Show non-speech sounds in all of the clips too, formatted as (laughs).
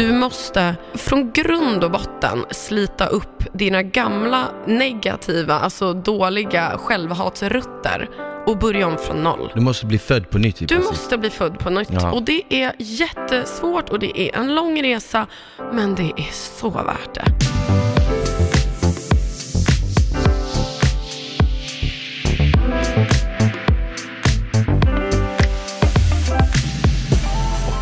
Du måste från grund och botten slita upp dina gamla negativa, alltså dåliga självhatsrutter och börja om från noll. Du måste bli född på nytt Du princip. måste bli född på nytt Ja. och det är jättesvårt och det är en lång resa, men det är så värt det.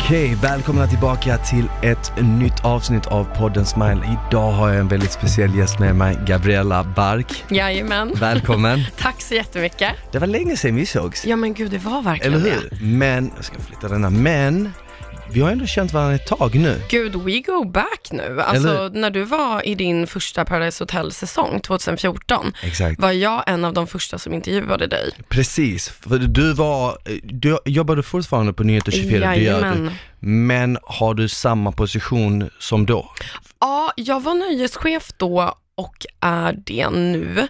Okej, välkomna tillbaka till ett nytt avsnitt av podden Smile. Idag har jag en väldigt speciell gäst med mig, Gabriella Bark. Jajamän. Välkommen. (laughs) Tack så jättemycket. Det var länge sedan vi sågs. Ja men gud, det var verkligen Eller det. hur? Men, jag ska flytta denna, men vi har ändå känt varandra ett tag nu. Gud, we go back nu. Alltså när du var i din första Paradise Hotel-säsong 2014 Exakt. var jag en av de första som intervjuade dig. Precis, för du var, du jobbade fortfarande på Nyheter 24, det gör du. Jajamän. Men har du samma position som då? Ja, jag var nöjeschef då och är det nu.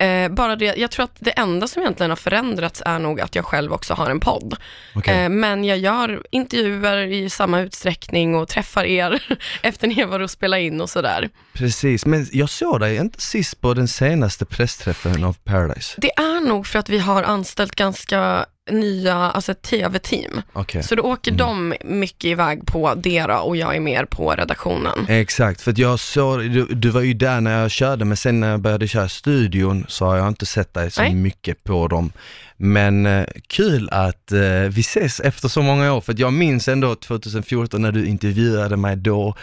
Eh, bara det, jag tror att det enda som egentligen har förändrats är nog att jag själv också har en podd. Okej. Eh, men jag gör intervjuer i samma utsträckning och träffar er (laughs) efter ni har varit och spelat in och sådär. Precis, men jag såg dig inte sist på den senaste pressträffen av Paradise. Det är nog för att vi har anställt ganska nya, alltså ett tv-team. Okej. Så då åker de mycket iväg på det då, och jag är mer på redaktionen. Exakt, för att jag såg, du, du var ju där när jag körde, men sen när jag började köra studion så har jag inte sett dig så Nej. mycket på dem. Men eh, kul att eh, vi ses efter så många år, för att jag minns ändå 2014 när du intervjuade mig då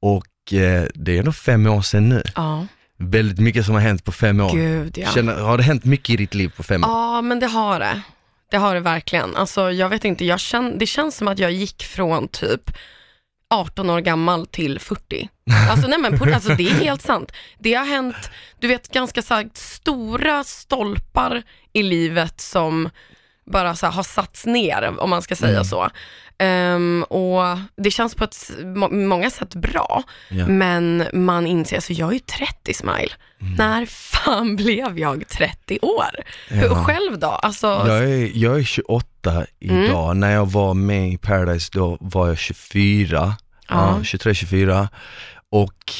och eh, det är ändå fem år sedan nu. Ja, Väldigt mycket som har hänt på fem år. gud ja. Känner, har det hänt mycket i ditt liv på fem år? Ja, men det har det. Det har det verkligen. Alltså, jag vet inte, jag känn, det känns som att jag gick från typ 18 år gammal till 40. (laughs) Alltså, nej, men alltså det är helt sant. Det har hänt, du vet, ganska så här, stora stolpar i livet som bara så här, har satts ner, om man ska säga Mm. så. Ehm, och det känns på ett må- många sätt bra, Ja. men man inser, alltså jag är ju 30 smile. Mm. När fan (laughs) blev jag 30 år? Ja. själv då? Alltså, Jag är, jag är 28 idag, när jag var med i Paradise då var jag 24, ja. Ja. 23-24 och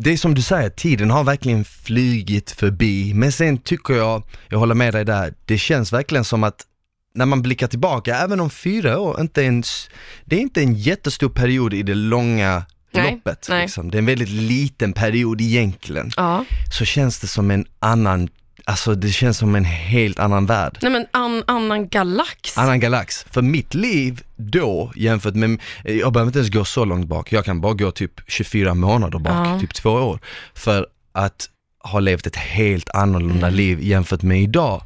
det är som du säger, tiden har verkligen flygit förbi, men sen tycker jag, jag håller med dig där, det känns verkligen som att när man blickar tillbaka, även om fyra år inte är en, s- det är inte en jättestor period i det långa Nej, loppet. nej. Liksom. Det är en väldigt liten period egentligen. ja. Så känns det som en annan, alltså det känns som en helt annan värld. Nej men an, annan galax. Annan galax. För mitt liv då jämfört med, jag behöver inte ens gå så långt bak, jag kan bara gå typ 24 månader bak, Ja. typ två år. För att ha levt ett helt annorlunda Mm. liv jämfört med idag.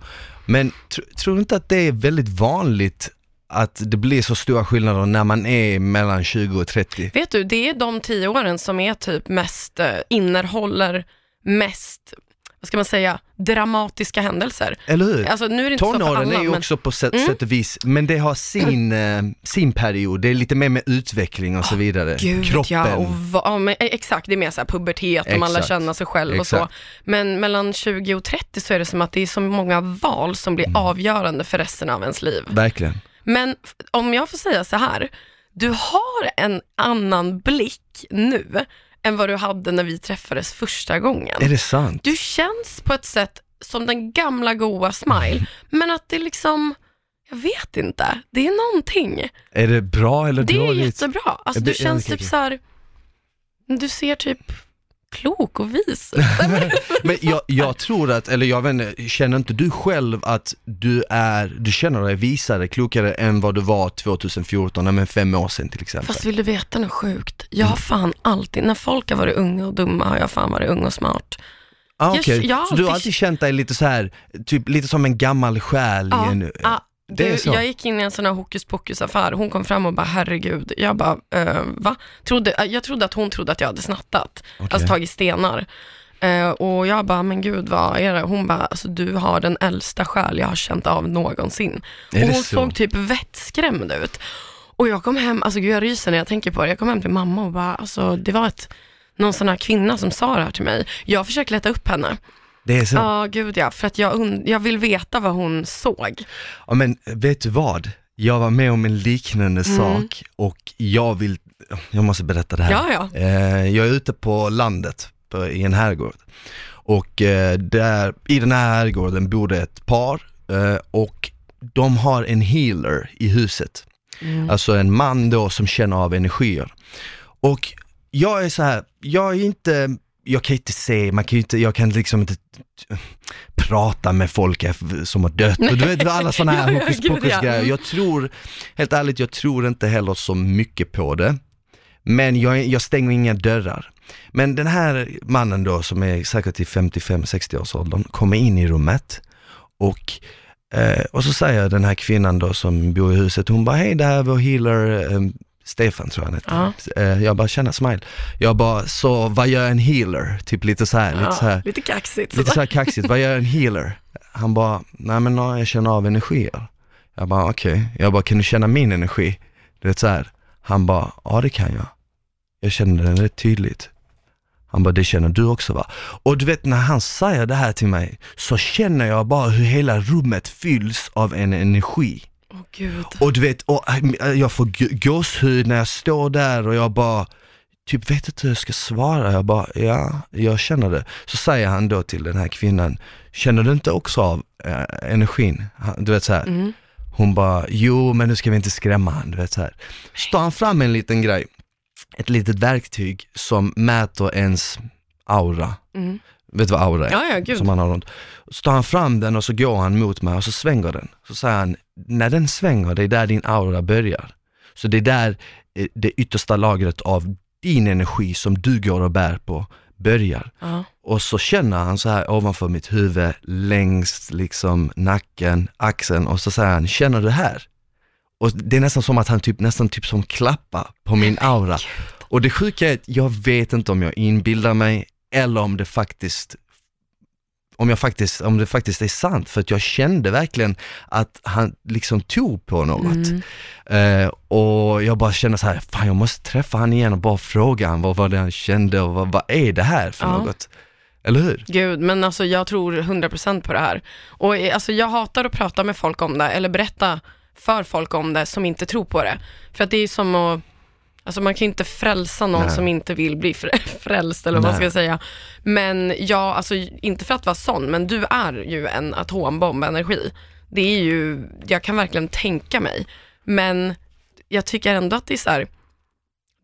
Men tr- tror du inte att det är väldigt vanligt att det blir så stora skillnader när man är mellan 20 och 30? Vet du, det är de tio åren som är typ mest, eh, innehåller mest, vad ska man säga, dramatiska händelser. Eller hur? Alltså nu är det inte så för Tonåren alla, är ju men också på sätt, Mm. sätt och vis, men det har sin, (clears throat) eh, sin period, det är lite mer med utveckling och så vidare. Gud Kroppen. ja, och va, ja men, eh, exakt, det är mer så här pubertet och man lär Exakt. känna sig själv och så. Exakt. Men mellan 20 och 30 så är det som att det är så många val som Mm. blir avgörande för resten av ens liv. Verkligen. Men om jag får säga så här, du har en annan blick nu än vad du hade när vi träffades första gången. Är det sant? Du känns på ett sätt som den gamla goa Smile, (laughs) men att det liksom, jag vet inte, det är någonting. Är det bra eller Det är dåligt? jättebra. Alltså du känns typ så här, du ser typ klok och vis. (laughs) Men jag, jag tror att, eller jag vet inte, känner inte du själv att du är, du känner dig visare, klokare än vad du var 2014, nej, men fem år sedan till exempel? Fast vill du veta något sjukt? Jag har fan alltid, när folk har varit unga och dumma har jag fan varit ung och smart. ah, jag- okej. jag har Så du har alltid- känt dig lite så här, typ lite som en gammal själ i en... ja, det är du, så. Jag gick in i en sån här hokus pokus affär, hon kom fram och bara herregud, jag bara eh, va? Trodde, eh, jag trodde att hon trodde att jag hade snattat, Okej. alltså tagit stenar. Eh, och jag bara, men gud vad är det? Hon bara, alltså du har den äldsta själ jag har känt av någonsin. Är och det hon så? såg typ vettskrämd ut. Och jag kom hem, alltså gud jag ryser när jag tänker på det, jag kom hem till mamma och bara, alltså det var ett, någon sån här kvinna som sa det här till mig. Jag försöker leta upp henne. Det är så? Ja, gud ja, för att jag, und- jag vill veta vad hon såg. Ja men vet du vad? Jag var med om en liknande Mm. sak och jag vill jag måste berätta det här. Ja, ja. Eh, jag är ute på landet på, i en herrgård och eh, där, i den här herrgården bor det ett par eh, och de har en healer i huset. Mm. Alltså en man då som känner av energier. Och jag är så här, jag är inte, jag kan inte se, man kan inte, jag kan liksom inte prata med folk som har dött och du vet alla sådana här (laughs) Ja, hokus pokus ja. grejer. Jag tror, helt ärligt, jag tror inte heller så mycket på det. Men jag, jag stänger inga dörrar. Men den här mannen då som är säkert i 55-60 års åldern kommer in i rummet och, eh, och så säger den här kvinnan då som bor i huset, hon bara hej det här är vår healer eh, Stefan tror jag han heter. Eh, jag bara känner smile. Jag bara, så vad gör en healer? Typ lite så här, lite så här. Ja, lite kaxigt. Lite så här kaxigt, vad gör en healer? Han bara, nej men ja, jag känner av energier. Jag bara okej, jag bara kan du känna min energi? Du vet så här. Han bara, ja det kan jag. Jag känner den rätt tydligt. Han bara, det känner du också va? Och du vet när han säger det här till mig så känner jag bara hur hela rummet fylls av en energi. Gud. Och du vet, och äh, jag får gå- gåshud när jag står där och jag bara, typ vet inte hur jag ska svara. Jag bara, ja, jag känner det. Så säger han då till den här kvinnan, känner du inte också av äh, energin? Du vet så här. Mm. Hon bara, jo men nu ska vi inte skrämma han, du vet så här. Så tar han fram en liten grej, ett litet verktyg som mäter ens aura. Mm. Vet du vad aura är? Ja, ja, som han har runt. Så tar han fram den och så går han mot mig och så svänger den. Så säger han, när den svänger, det är där din aura börjar. Så det är där eh, det yttersta lagret av din energi som du går och bär på börjar. Ja. Och så känner han så här ovanför mitt huvud, längs liksom nacken, axeln och så säger han, känner du här? Och det är nästan som att han typ, nästan typ som klappar på min aura. Och det sjuka är att jag vet inte om jag inbillar mig eller om det faktiskt om, jag faktiskt, om det faktiskt är sant, för att jag kände verkligen att han liksom tog på något. Mm. Eh, och jag bara kände så här, fan jag måste träffa han igen och bara fråga han vad var det han kände och vad, vad är det här för Ja. något? Eller hur? Gud, men alltså jag tror 100% på det här. Och eh, alltså jag hatar att prata med folk om det, eller berätta för folk om det som inte tror på det. För att det är som att, alltså man kan ju inte frälsa någon Nej. som inte vill bli frä- (laughs) frälst, eller vad Nej. ska jag säga. Men ja, alltså inte för att vara sån, men du är ju en atombombenergi. Det är ju, jag kan verkligen tänka mig. Men jag tycker ändå att det är så här,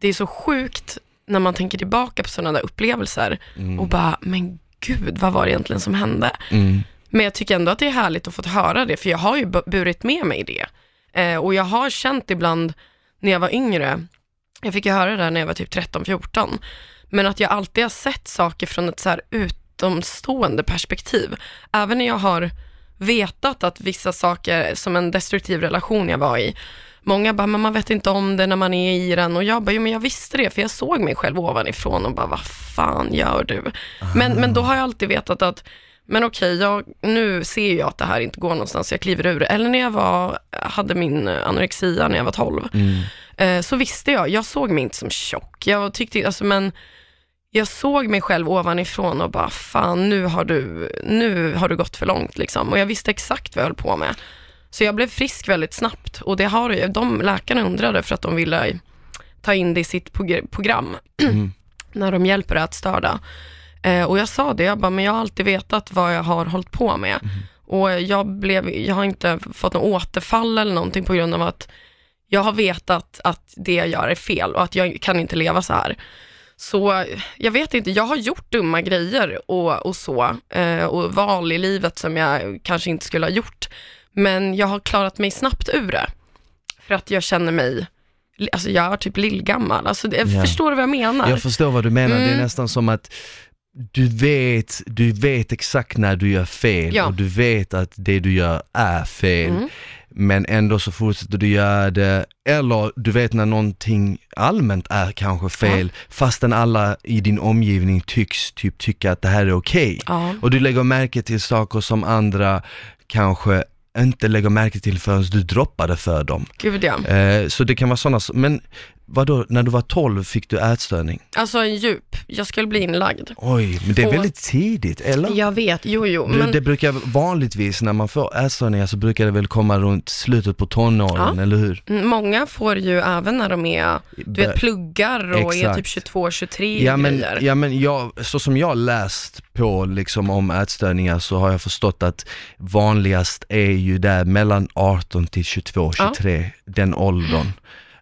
det är så sjukt när man tänker tillbaka på sådana där upplevelser och bara, men gud, vad var det egentligen som hände? Mm. Men jag tycker ändå att det är härligt att få höra det, för jag har ju bu- burit med mig det. Eh, och jag har känt ibland när jag var yngre, jag fick ju höra det där när jag var typ 13-14, men att jag alltid har sett saker från ett så här utomstående perspektiv. Även när jag har vetat att vissa saker, som en destruktiv relation jag var i, Många bara, men man vet inte om det när man är i den och jag bara, jo men jag visste det för jag såg mig själv ovanifrån och bara, vad fan gör du? Men, men då har jag alltid vetat att, men okej, jag, nu ser jag att det här inte går någonstans, jag kliver ur. Eller när jag var, hade min anorexia när jag var 12, Mm. eh, så visste jag, jag såg mig inte som tjock. Jag tyckte, alltså men, jag såg mig själv ovanifrån och bara, fan nu har du, nu har du gått för långt liksom. Och jag visste exakt vad jag höll på med. Så jag blev frisk väldigt snabbt och det har de läkarna undrade för att de ville ta in det i sitt progr- program Mm. (clears throat) när de hjälper ätstörda. Eh, och jag sa det, jag bara, men jag har alltid vetat vad jag har hållit på med. Och jag, blev, jag har inte fått något återfall eller någonting på grund av att jag har vetat att det jag gör är fel och att jag kan inte leva så här. Så jag vet inte, jag har gjort dumma grejer och, och så, eh, och val i livet som jag kanske inte skulle ha gjort. Men jag har klarat mig snabbt ur det. För att jag känner mig, alltså jag är typ lillgammal. Alltså, Ja. Förstår du vad jag menar? Jag förstår vad du menar, det är Mm. nästan som att du vet, du vet exakt när du gör fel Ja. och du vet att det du gör är fel. Mm. Men ändå så fortsätter du göra det, eller du vet när någonting allmänt är kanske fel, fastän alla i din omgivning tycks typ tycka att det här är okej. Ja. Och du lägger märke till saker som andra kanske inte lägger märke till förrän du droppar det för dem. Gud ja. Eh, så det kan vara sådana, men vadå, när du var 12 fick du ätstörning? Alltså en djup, jag skulle bli inlagd. Oj, men det är Och- väldigt tidigt, eller? Jag vet, jo jo, Det, men det brukar vanligtvis när man får ätstörningar så brukar det väl komma runt slutet på tonåren, eller hur? många får ju även när de är, du vet pluggar och är Exakt. typ 22, 23 Ja men, grejer. ja, men jag, så som jag läst på liksom om ätstörningar så har jag förstått att vanligast är ju där mellan 18 till 22, Ja. 23, den åldern.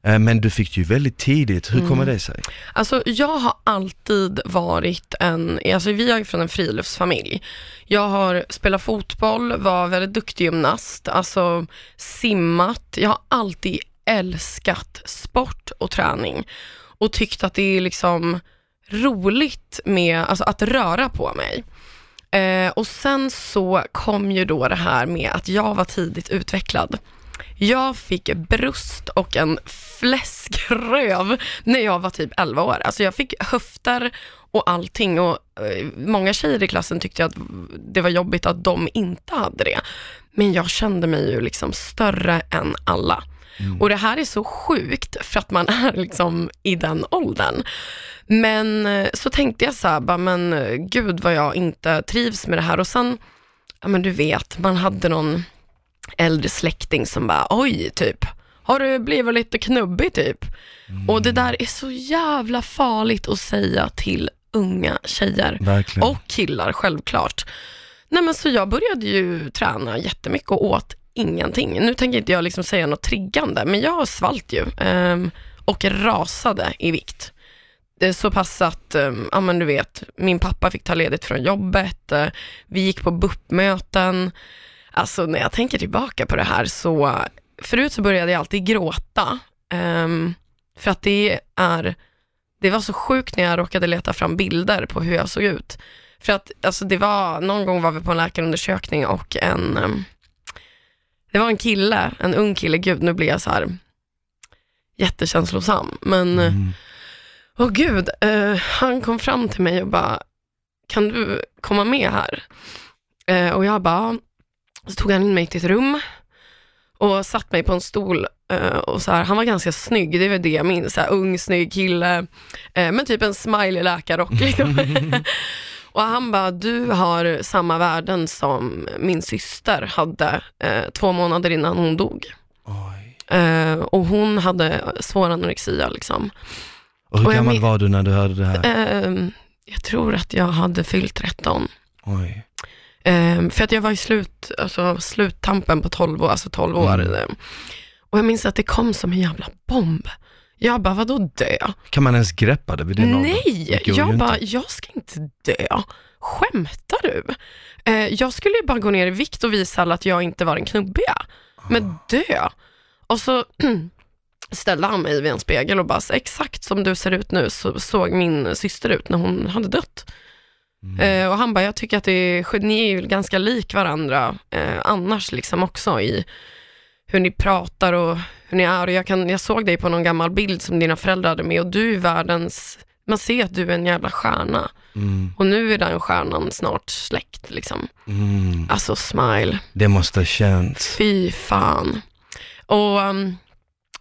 Eh, Men du fick det ju väldigt tidigt, hur kommer Mm. det sig? Alltså jag har alltid varit en, alltså vi är från en friluftsfamilj. Jag har spelat fotboll, var väldigt duktig gymnast, alltså simmat. Jag har alltid älskat sport och träning och tyckt att det är liksom roligt med, alltså att röra på mig. Eh, och sen så kom ju då det här med att jag var tidigt utvecklad. Jag fick bröst och en fläskröv när jag var typ 11 år. Alltså jag fick höfter och allting och eh, många tjejer i klassen tyckte att det var jobbigt att de inte hade det. Men jag kände mig ju liksom större än alla. Och det här är så sjukt för att man (laughs) är liksom i den åldern. Men eh, så tänkte jag så här, bara, men eh, gud vad jag inte trivs med det här och sen, ja men du vet, man hade någon äldre släkting som bara, oj, typ, har du blivit lite knubbig typ? Och det där är så jävla farligt att säga till unga tjejer Verkligen. och killar självklart. Nej men så jag började ju träna jättemycket och åt ingenting. Nu tänker inte jag liksom säga något triggande, men jag svalt ju ehm, och rasade i vikt. Det är så pass att, ehm, ja men du vet, min pappa fick ta ledigt från jobbet, eh, vi gick på BUP-möten. Alltså när jag tänker tillbaka på det här så, förut så började jag alltid gråta. ehm, för att det är, det var så sjukt när jag råkade leta fram bilder på hur jag såg ut. För att alltså det var, någon gång var vi på en läkarundersökning och en, ehm, det var en kille, en ung kille, gud nu blir jag så här jättekänslosam. Men, Mm. åh gud, eh, han kom fram till mig och bara, kan du komma med här? Eh, och jag bara. Så tog han in mig till ett rum och satt mig på en stol eh, och så här, han var ganska snygg, det är väl det jag minns, så här, ung, snygg kille, eh, men typ en smiley läkarrock liksom. (laughs) och han bara, du har samma värden som min syster hade eh, två månader innan hon dog. Oj. Och hon hade svår anorexia liksom. Och hur Och gammal var du när du hörde det här? Eh, jag tror att jag hade fyllt 13. Oj. Eh, för att jag var i slut, alltså, sluttampen på 12 år, alltså 12 år. Mm. Och jag minns att det kom som en jävla bomb. Jag bara, vadå dö? Kan man ens greppa det vid den åldern? Nej, jag inte. bara, jag ska inte dö. Skämtar du? Eh, jag skulle ju bara gå ner i vikt och visa alla att jag inte var den knubbiga. Men dö. Och så (clears throat) ställde han mig vid en spegel och bara, exakt som du ser ut nu så såg min syster ut när hon hade dött. Mm. Eh, och han bara, jag tycker att det är, ni är ju ganska lik varandra eh, annars liksom också i hur ni pratar och hur ni är. Och jag, kan, jag såg dig på någon gammal bild som dina föräldrar hade med och du är världens, man ser att du är en jävla stjärna. Mm. Och nu är den stjärnan snart släckt liksom. Mm. Alltså smile. Det måste ha känts. Fy fan. Och um,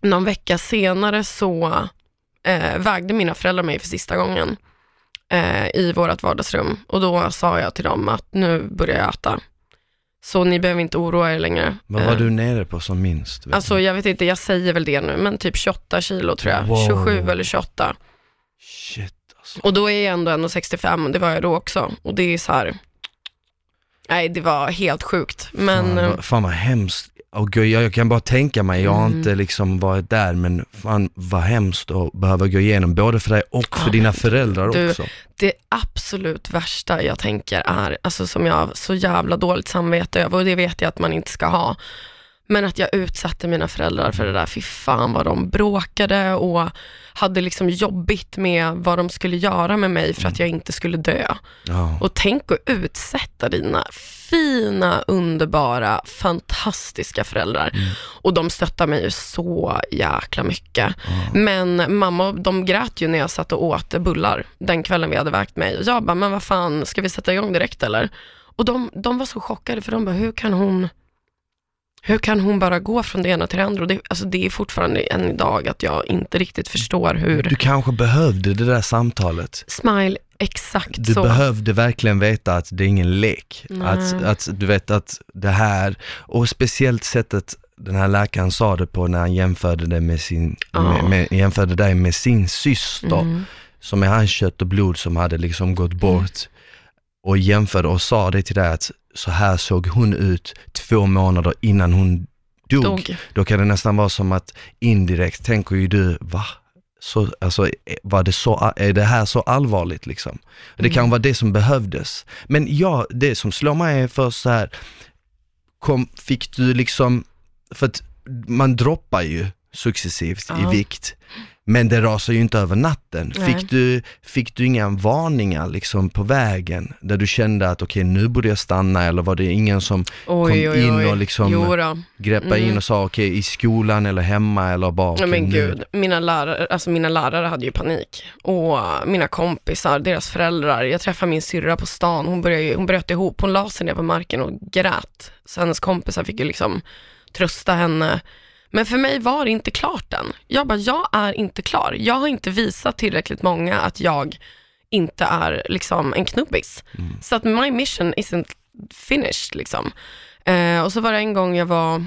någon vecka senare så eh, vägde mina föräldrar mig för sista gången eh, i vårt vardagsrum. Och då sa jag till dem att nu börjar jag äta. Så ni behöver inte oroa er längre. Vad var Eh, du nere på som minst? Alltså jag vet inte, jag säger väl det nu, men typ 28 kilo tror jag. Wow. 27 eller 28. Shit alltså. Och då är jag ändå 1,65, det var jag då också. Och det är så här, nej det var helt sjukt. Men fan, eh, fan vad hemskt. Och gud, jag, kan bara tänka mig, jag har Mm. inte liksom varit där men fan vad hemskt att behöva gå igenom, både för dig och för Ja, dina föräldrar du- också. det absolut värsta jag tänker är, alltså som jag har så jävla dåligt samvete över, och det vet jag att man inte ska ha, men att jag utsatte mina föräldrar för det där, fy fan vad de bråkade och hade liksom jobbigt med vad de skulle göra med mig för att jag inte skulle dö. Ja. Och tänk att utsätta dina fina, underbara, fantastiska föräldrar. Mm. Och de stöttar mig ju så jäkla mycket. Ja. Men mamma, de grät ju när jag satt och åt bullar den kvällen vi hade vägt mig. Och jag bara, men vad fan, ska vi sätta igång direkt eller? Och de, de var så chockade för de bara, hur kan hon Hur kan hon bara gå från det ena till det andra? Och det, alltså det är fortfarande än idag att jag inte riktigt förstår hur... Du kanske behövde det där samtalet. Smile, exakt Du så. behövde verkligen veta att det är ingen lek. Nej. Att, att du vet att det här, och speciellt sättet den här läkaren sa det på när han jämförde, det med sin, Ja. med, med, jämförde dig med sin syster, Mm. som är hans kött och blod som hade liksom gått bort. Och jämförde och sa det till dig att så här såg hon ut två månader innan hon dog. Dog. Då kan det nästan vara som att indirekt tänker ju du, va? Så, alltså, var det så, är det här så allvarligt liksom? Det kan vara det som behövdes. Men ja, det som slår mig är först så här, kom, fick du liksom, för att man droppar ju successivt Ja. i vikt, men det rasar ju inte över natten. Nej. Fick du, fick du inga varningar liksom på vägen, där du kände att okej nu borde jag stanna, eller var det ingen som kom in och liksom greppade in Mm. och sa okej i skolan eller hemma eller bara okej, men nu. gud, mina lärare, alltså mina lärare hade ju panik. Och mina kompisar, deras föräldrar, jag träffade min syrra på stan, hon, började, hon bröt ihop, hon la sig ner på marken och grät. Så hennes kompisar fick ju liksom trösta henne. Men för mig var det inte klart än. Jag bara, jag är inte klar. Jag har inte visat tillräckligt många att jag inte är liksom en knubbis. Mm. Så att my mission isn't finished liksom. Eh, och så var det en gång jag var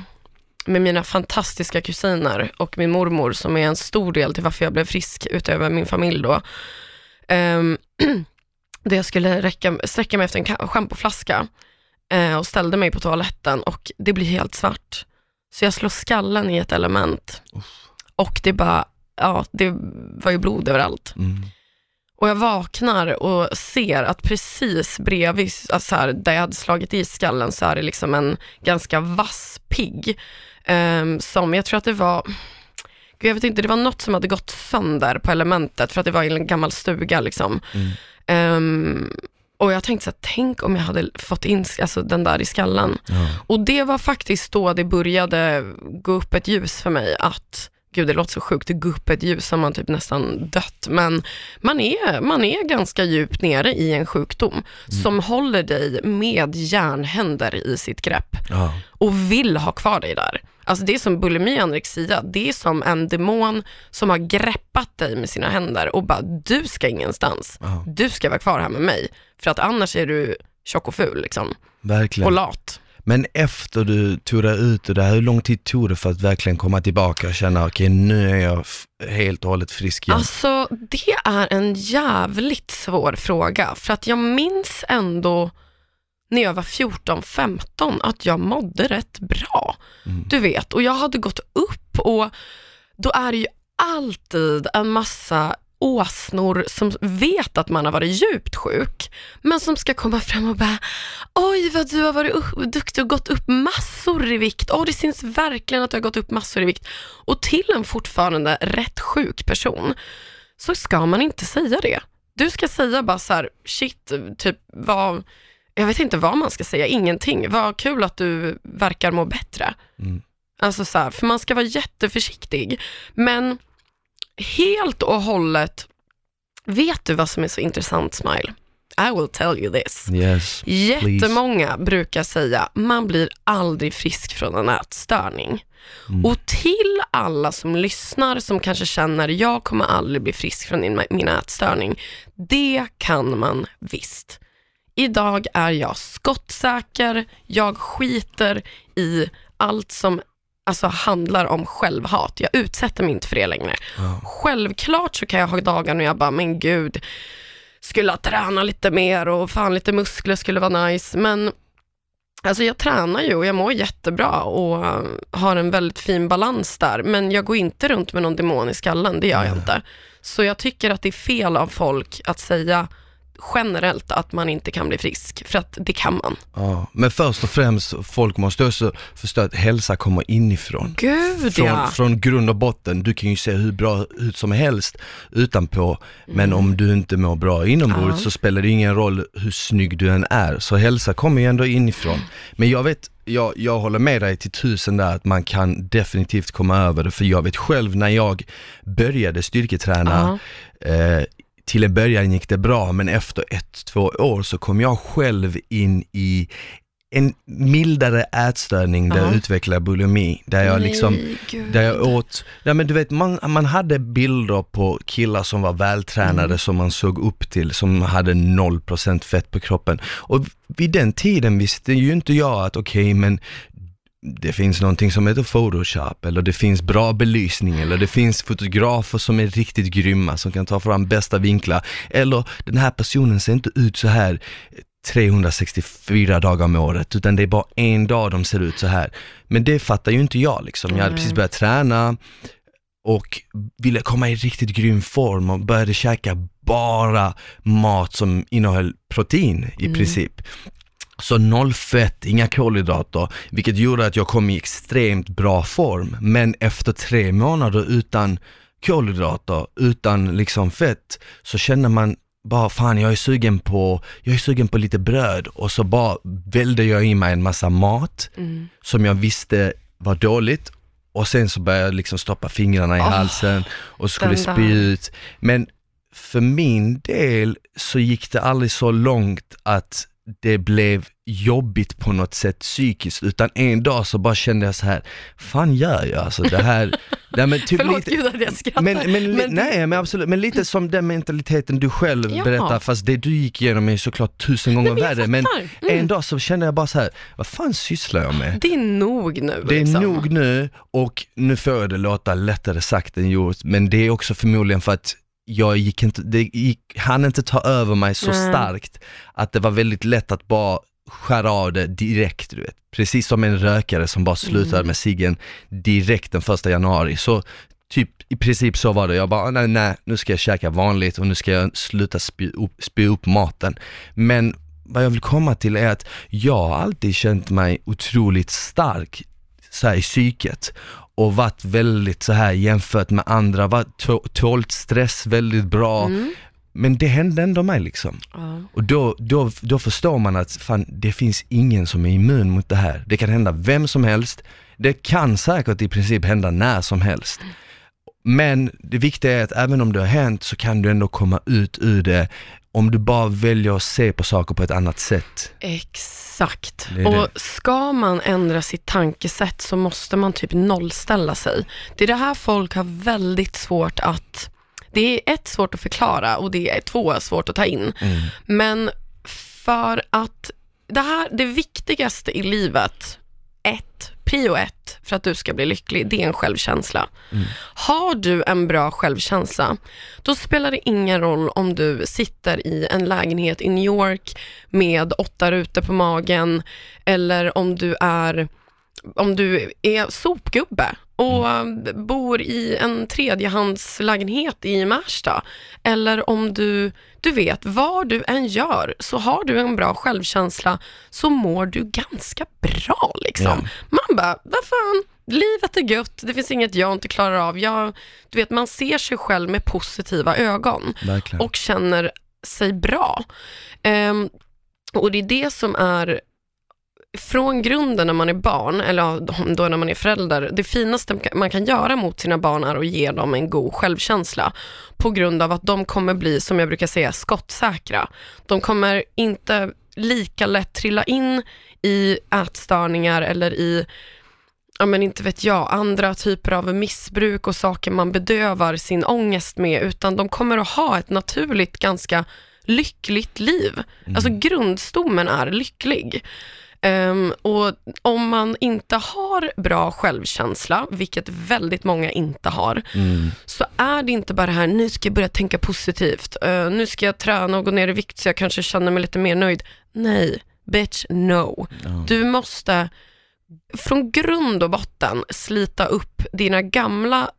med mina fantastiska kusiner och min mormor som är en stor del till varför jag blev frisk utöver min familj då. Um, (clears throat) där jag skulle räcka, sträcka mig efter en ka- schampoflaska eh, och ställde mig på toaletten och det blir helt svart. Så jag slår skallen i ett element och det bara, ja det var ju blod överallt. Mm. Och jag vaknar och ser att precis bredvid, alltså så här, där jag hade slagit i skallen så är det liksom en ganska vass pigg. ehm, som jag tror att det var, gud jag vet inte, det var något som hade gått sönder på elementet för att det var i en gammal stuga liksom. Mm. Ehm, och jag tänkte så här, tänk om jag hade fått in alltså, den där i skallen. Ja. Och det var faktiskt då det började gå upp ett ljus för mig att, gud det låter så sjukt, det går upp ett ljus som man typ nästan dött, men man är, man är ganska djupt nere i en sjukdom som håller dig med järnhänder i sitt grepp Ja. och vill ha kvar dig där. Alltså det är som bulimi och anorexia, det är som en demon som har greppat dig med sina händer och bara, du ska ingenstans. Ja. Du ska vara kvar här med mig, för att annars är du tjock och ful liksom, Verkligen. och lat. Men efter du tog dig ut och det här, hur lång tid tog det för att verkligen komma tillbaka och känna okej nu är jag helt och hållet frisk igen? Alltså det är en jävligt svår fråga, för att jag minns ändå när jag var 14-15 att jag mådde rätt bra. Mm. Du vet, och jag hade gått upp och då är det ju alltid en massa åsnor som vet att man har varit djupt sjuk, men som ska komma fram och bara oj vad du har varit duktig och gått upp massor i vikt. Åh, det syns verkligen att du har gått upp massor i vikt. Och till en fortfarande rätt sjuk person så ska man inte säga det. Du ska säga bara så här, shit, typ vad, jag vet inte vad man ska säga, ingenting. Vad kul att du verkar må bättre. Mm. Alltså så här, för man ska vara jätteförsiktig. Men helt och hållet, vet du vad som är så intressant Smile? I will tell you this. Yes. Jättemånga brukar säga, man blir aldrig frisk från en ätstörning. Mm. Och till alla som lyssnar som kanske känner, jag kommer aldrig bli frisk från min, min ätstörning. Det kan man visst. Idag är jag skottsäker, jag skiter i allt som alltså, handlar om självhat. Jag utsätter mig inte för det längre. Ja. Självklart så kan jag ha dagar när jag bara, men gud, skulle ha tränat lite mer och fan lite muskler skulle vara nice. Men alltså jag tränar ju och jag mår jättebra och eh, har en väldigt fin balans där. Men jag går inte runt med någon demon i skallen, det gör jag inte. Så jag tycker att det är fel av folk att säga generellt att man inte kan bli frisk, för att det kan man. Ja. Men först och främst, folk måste också förstå att hälsa kommer inifrån. Gud Från, ja. från grund och botten, du kan ju se hur bra ut som helst utanpå, men om du inte mår bra inombords Mm. Ja. så spelar det ingen roll hur snygg du än är. Så hälsa kommer ju ändå inifrån. Men jag vet, jag, jag håller med dig till tusen där att man kan definitivt komma över det, för jag vet själv när jag började styrketräna, Ja. eh, till en början gick det bra, men efter ett, två år så kom jag själv in i en mildare ätstörning där Ja. jag utvecklade bulimi, där jag liksom Nej, där jag åt, ja men du vet man, man hade bilder på killar som var vältränade Mm. som man såg upp till, som hade 0% fett på kroppen. Och vid den tiden visste ju inte jag att okej men det finns någonting som heter Photoshop, eller det finns bra belysning, eller det finns fotografer som är riktigt grymma, som kan ta fram bästa vinklar, eller den här personen ser inte ut så här 364 dagar om året, utan det är bara en dag de ser ut så här. Men det fattar ju inte jag liksom. Jag hade precis börjat träna och ville komma i riktigt grym form och började käka bara mat som innehöll protein i Mm. princip. Så noll fett, inga kolhydrater, vilket gjorde att jag kom i extremt bra form. Men efter tre månader utan kolhydrater, utan liksom fett, så känner man bara fan jag är sugen på, jag är sugen på lite bröd och så bara välde jag i mig en massa mat Mm. som jag visste var dåligt och sen så började jag liksom stoppa fingrarna i Åh, halsen och skulle spy ut. Men för min del så gick det aldrig så långt att det blev jobbigt på något sätt psykiskt, utan en dag så bara kände jag så här, fan gör jag alltså det här, (laughs) nej, men typ Förlåt lite, gud att jag skrattar. men, men, Men nej men absolut, men lite som den mentaliteten du själv Ja. berättar, fast det du gick igenom är såklart tusen gånger men jag värre. Men. Mm. en dag så kände jag bara så här, vad fan sysslar jag med? Det är nog nu. Det är liksom. nog nu och nu får jag det låta lättare sagt än gjort, men det är också förmodligen för att jag gick inte, det gick, hann inte ta över mig så Nej. starkt att det var väldigt lätt att bara skära av det direkt, du vet. Precis som en rökare som bara slutade Mm. med ciggen direkt den första januari. Så typ i princip så var det, jag bara nej, nej, nu ska jag käka vanligt och nu ska jag sluta spy upp, spy upp maten. Men vad jag vill komma till är att jag har alltid känt mig otroligt stark så här i psyket och varit väldigt så här jämfört med andra, varit tålt stress väldigt bra. Mm. Men det hände ändå mig liksom. Ja. Och då, då, då förstår man att fan, det finns ingen som är immun mot det här. Det kan hända vem som helst. Det kan säkert i princip hända när som helst. Men det viktiga är att även om det har hänt så kan du ändå komma ut ur det om du bara väljer att se på saker på ett annat sätt. Exakt. Det är Och det. ska man ändra sitt tankesätt så måste man typ nollställa sig. Det är det här folk har väldigt svårt att, det är ett svårt att förklara och det är två svårt att ta in. Men för att det här, det viktigaste i livet, ett, prio ett, för att du ska bli lycklig, det är en självkänsla. Har du en bra självkänsla, då spelar det ingen roll om du sitter i en lägenhet i New York med åtta rutor på magen, eller om du är om du är sopgubbe och Mm. bor i en tredjehandslägenhet i Märsta, eller om du, du vet, vad du än gör, så har du en bra självkänsla, så mår du ganska bra liksom. Ja. Man bara, vad fan, livet är gött, det finns inget jag inte klarar av. Jag, du vet, man ser sig själv med positiva ögon Verkligen. och känner sig bra. Ehm, och det är det som är från grunden när man är barn, eller då när man är förälder, det finaste man kan göra mot sina barn är att ge dem en god självkänsla. På grund av att de kommer bli, som jag brukar säga, skottsäkra. De kommer inte lika lätt trilla in i ätstörningar eller i ja men inte vet jag, andra typer av missbruk och saker man bedövar sin ångest med, utan de kommer att ha ett naturligt, ganska lyckligt liv. Alltså grundstommen är lycklig. Ehm, och om man inte har bra självkänsla, vilket väldigt många inte har, Mm. så är det inte bara det här, nu ska jag börja tänka positivt, Eh, nu ska jag träna och gå ner i vikt så jag kanske känner mig lite mer nöjd. Nej, bitch, no. Ja. Du måste från grund och botten slita upp dina gamla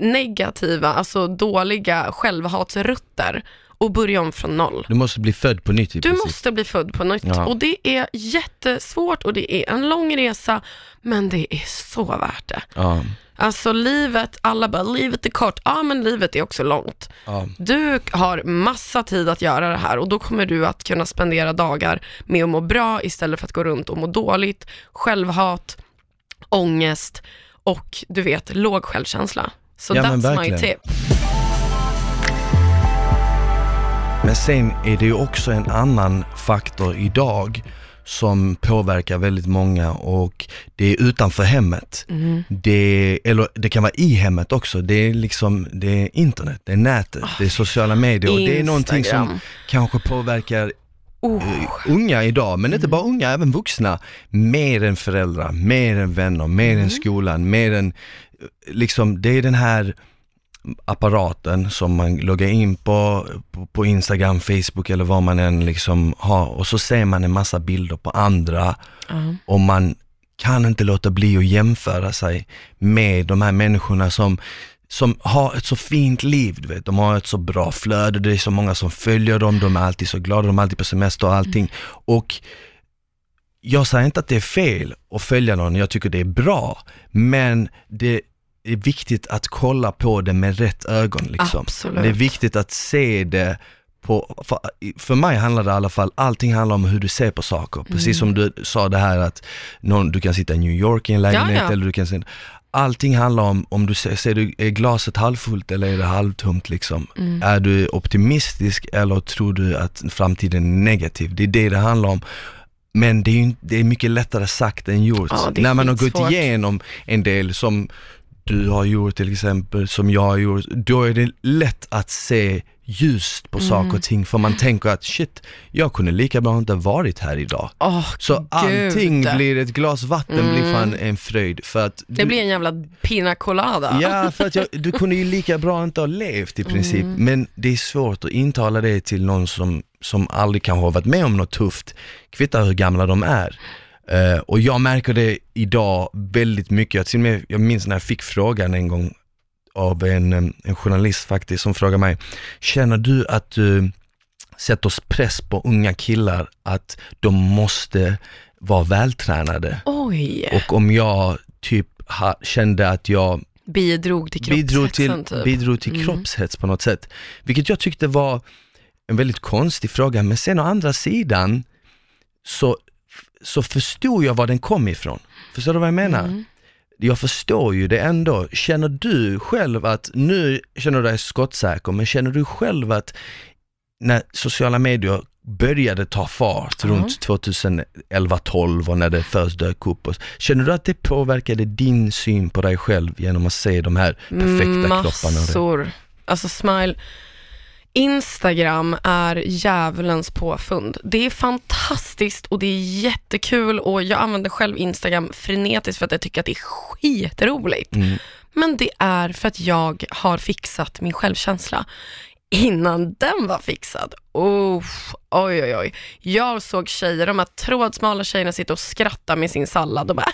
negativa, alltså dåliga självhatsrutter och börja om från noll. Du måste bli född på nytt i Du princip. måste bli född på nytt Ja. och det är jättesvårt och det är en lång resa, men det är så värt det. Ja. Alltså livet, alla bara, livet är kort. Ja, men livet är också långt. Ja. Du har massa tid att göra det här och då kommer du att kunna spendera dagar med att må bra istället för att gå runt och må dåligt, självhat, ångest och du vet, låg självkänsla. Så Ja, that's my tip. Men sen är det ju också en annan faktor idag som påverkar väldigt många och det är utanför hemmet. Mm. Det, eller det kan vara i hemmet också. Det är liksom, det är internet, det är nätet, det är sociala medier och det är någonting som kanske påverkar Oh. eh, unga idag, men inte bara unga, även vuxna, mer än föräldrar, mer än vänner, mer än skolan, mer än, eh, liksom, det är den här apparaten som man loggar in på, på, på Instagram, Facebook eller vad man än liksom har och så ser man en massa bilder på andra Ja. och man kan inte låta bli att jämföra sig med de här människorna som, som har ett så fint liv, du vet. De har ett så bra flöde, det är så många som följer dem, de är alltid så glada, de är alltid på semester och allting. Och jag säger inte att det är fel att följa någon, jag tycker det är bra, men det är viktigt att kolla på det med rätt ögon liksom. Absolut. Det är viktigt att se det på, för, för mig handlar det i alla fall, allting handlar om hur du ser på saker. Precis som du sa det här att någon, du kan sitta i New York i en lägenhet Ja, ja. eller du kan se, allting handlar om, om du ser, ser du, är glaset halvfullt eller är det halvtomt liksom? Mm. Är du optimistisk eller tror du att framtiden är negativ? Det är det det handlar om. Men det är, ju, det är mycket lättare sagt än gjort. Ja, det är När man har gått igenom en del som du har gjort till exempel, som jag har gjort, då är det lätt att se ljust på Mm. saker och ting för man tänker att shit, jag kunde lika bra inte varit här idag. Åh, Så allting Gud. blir, ett glas vatten blir fan en fröjd för att Det blir en jävla pina colada. Ja, för att jag, du (laughs) kunde ju lika bra inte ha levt i princip, Mm. men det är svårt att intala det till någon som, som aldrig kanske har varit med om något tufft, kvittar hur gamla de är. Eh, och jag märker det idag väldigt mycket, jag, till och med, jag minns när jag fick frågan en gång av en, en journalist faktiskt som frågade mig, känner du att du sätter press på unga killar att de måste vara vältränade? Oj, Och om jag typ ha, kände att jag bidrog till bidrog till, typ. bidrog till Mm. kroppshets på något sätt. Vilket jag tyckte var en väldigt konstig fråga, men sen å andra sidan så, så förstod jag var den kom ifrån. Förstår du vad jag menar? Mm. Jag förstår ju det ändå. Känner du själv att, nu känner du dig skottsäker, men känner du själv att när sociala medier började ta fart Ja. runt 2011-12 och när det först dök upp, känner du att det påverkade din syn på dig själv genom att se de här perfekta kropparna? Massor. Alltså smile. Instagram är djävulens påfund. Det är fantastiskt och det är jättekul och jag använder själv Instagram frenetiskt för att jag tycker att det är skitroligt. Mm. Men det är för att jag har fixat min självkänsla. Innan den var fixad, oh, oj oj oj. Jag såg tjejer, de här trådsmala tjejerna sitta och skratta med sin sallad och bara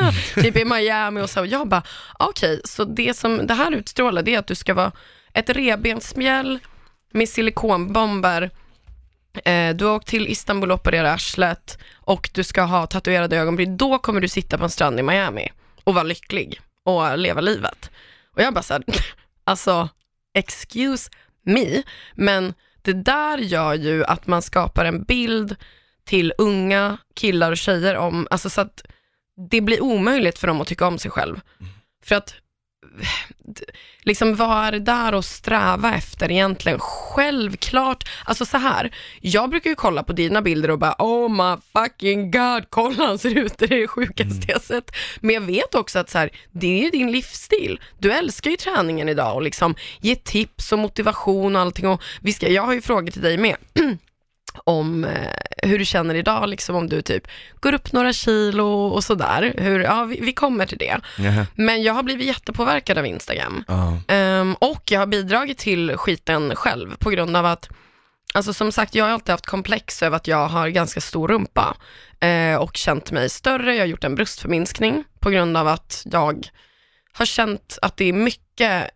"Haha!" (laughs) typ i Miami och så. Och jag bara, okej, så det som det här utstrålar det är att du ska vara ett revbensspjäll med silikonbomber. Eh, du har åkt till Istanbul och opererat arslet och du ska ha tatuerade ögonbryn. Då kommer du sitta på en strand i Miami och vara lycklig och leva livet. Och jag bara såhär, (laughs) alltså excuse me, men det där gör ju att man skapar en bild till unga killar och tjejer om, alltså så att det blir omöjligt för dem att tycka om sig själv. För att (sighs) liksom vad är det där att sträva efter egentligen? Självklart, alltså så här, jag brukar ju kolla på dina bilder och bara oh my fucking god, (laughs) kolla han ser ut, det är det sjukaste jag sett. Men jag vet också att så här, det är ju din livsstil. Du älskar ju träningen idag och liksom ge tips och motivation och allting. Och vi ska, jag har ju frågor till dig med. (clears throat) om eh, hur du känner idag, liksom om du typ går upp några kilo och sådär. Hur, ja, vi, vi kommer till det. Jaha. Men jag har blivit jättepåverkad av Instagram. Ja. Ehm, och jag har bidragit till skiten själv på grund av att, alltså som sagt, jag har alltid haft komplex över att jag har ganska stor rumpa eh, och känt mig större. Jag har gjort en bröstförminskning på grund av att jag har känt att det är mycket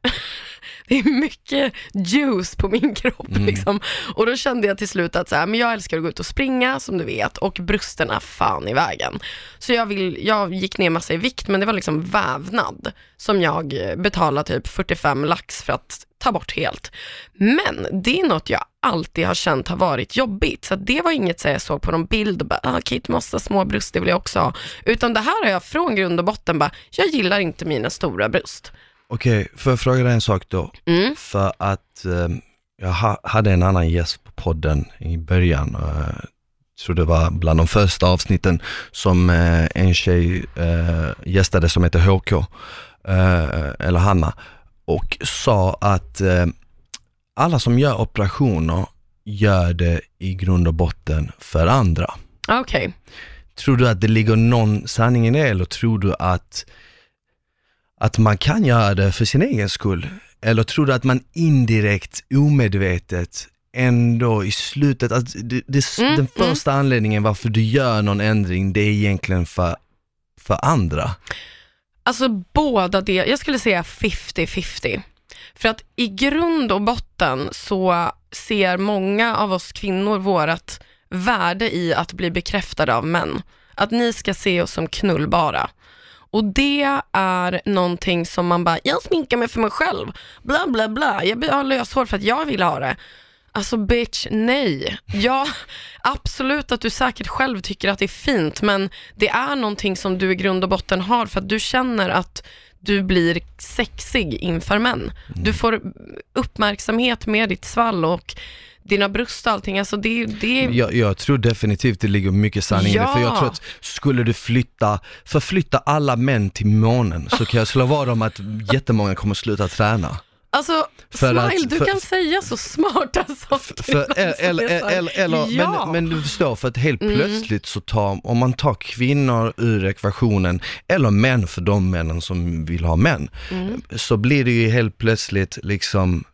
det är mycket juice på min kropp Mm. liksom. Och då kände jag till slut att så här, men jag älskar att gå ut och springa som du vet och brösten är fan i vägen. Så jag, vill, jag gick ner massa i vikt men det var liksom vävnad som jag betalade typ 45 lax för att ta bort helt. Men det är något jag alltid har känt har varit jobbigt. Så det var inget så jag såg på någon bild och bara, ah, Kate måste små bröst, det vill jag också ha. Utan det här har jag från grund och botten bara, jag gillar inte mina stora bröst. Okej, får jag fråga dig en sak då? Mm. För att eh, jag ha, hade en annan gäst på podden i början, eh, tror det var bland de första avsnitten som eh, en tjej eh, gästade som heter HK, eh, eller Hanna, och sa att eh, alla som gör operationer gör det i grund och botten för andra. Okej. Tror du att det ligger någon sanning i det eller tror du att, att man kan göra det för sin egen skull? Eller tror du att man indirekt, omedvetet, ändå i slutet, alltså det, det, Mm, den första anledningen varför du gör någon ändring, det är egentligen för, för andra? Alltså båda det, jag skulle säga 50-50. För att i grund och botten så ser många av oss kvinnor vårt värde i att bli bekräftade av män. Att ni ska se oss som knullbara. Och det är någonting som man bara, jag sminkar mig för mig själv, bla bla bla, jag har löshår för att jag vill ha det. Alltså bitch, nej. Ja, (laughs) absolut att du säkert själv tycker att det är fint, men det är någonting som du i grund och botten har för att du känner att du blir sexig inför män. Du får uppmärksamhet med ditt svall och dina bröst och allting. Alltså det, det Jag, jag tror definitivt det ligger mycket sanning i det, för jag Ja. tror att skulle du flytta, förflytta alla män till månen så kan jag slå vad om att jättemånga kommer sluta träna. Alltså, För Smile, att- du för- kan säga så smarta saker. För, eller, eller, eller, eller ja. men, men du förstår, för att helt Mm. plötsligt så tar, om man tar kvinnor ur ekvationen, eller män för de männen som vill ha män, Mm. så blir det ju helt plötsligt liksom,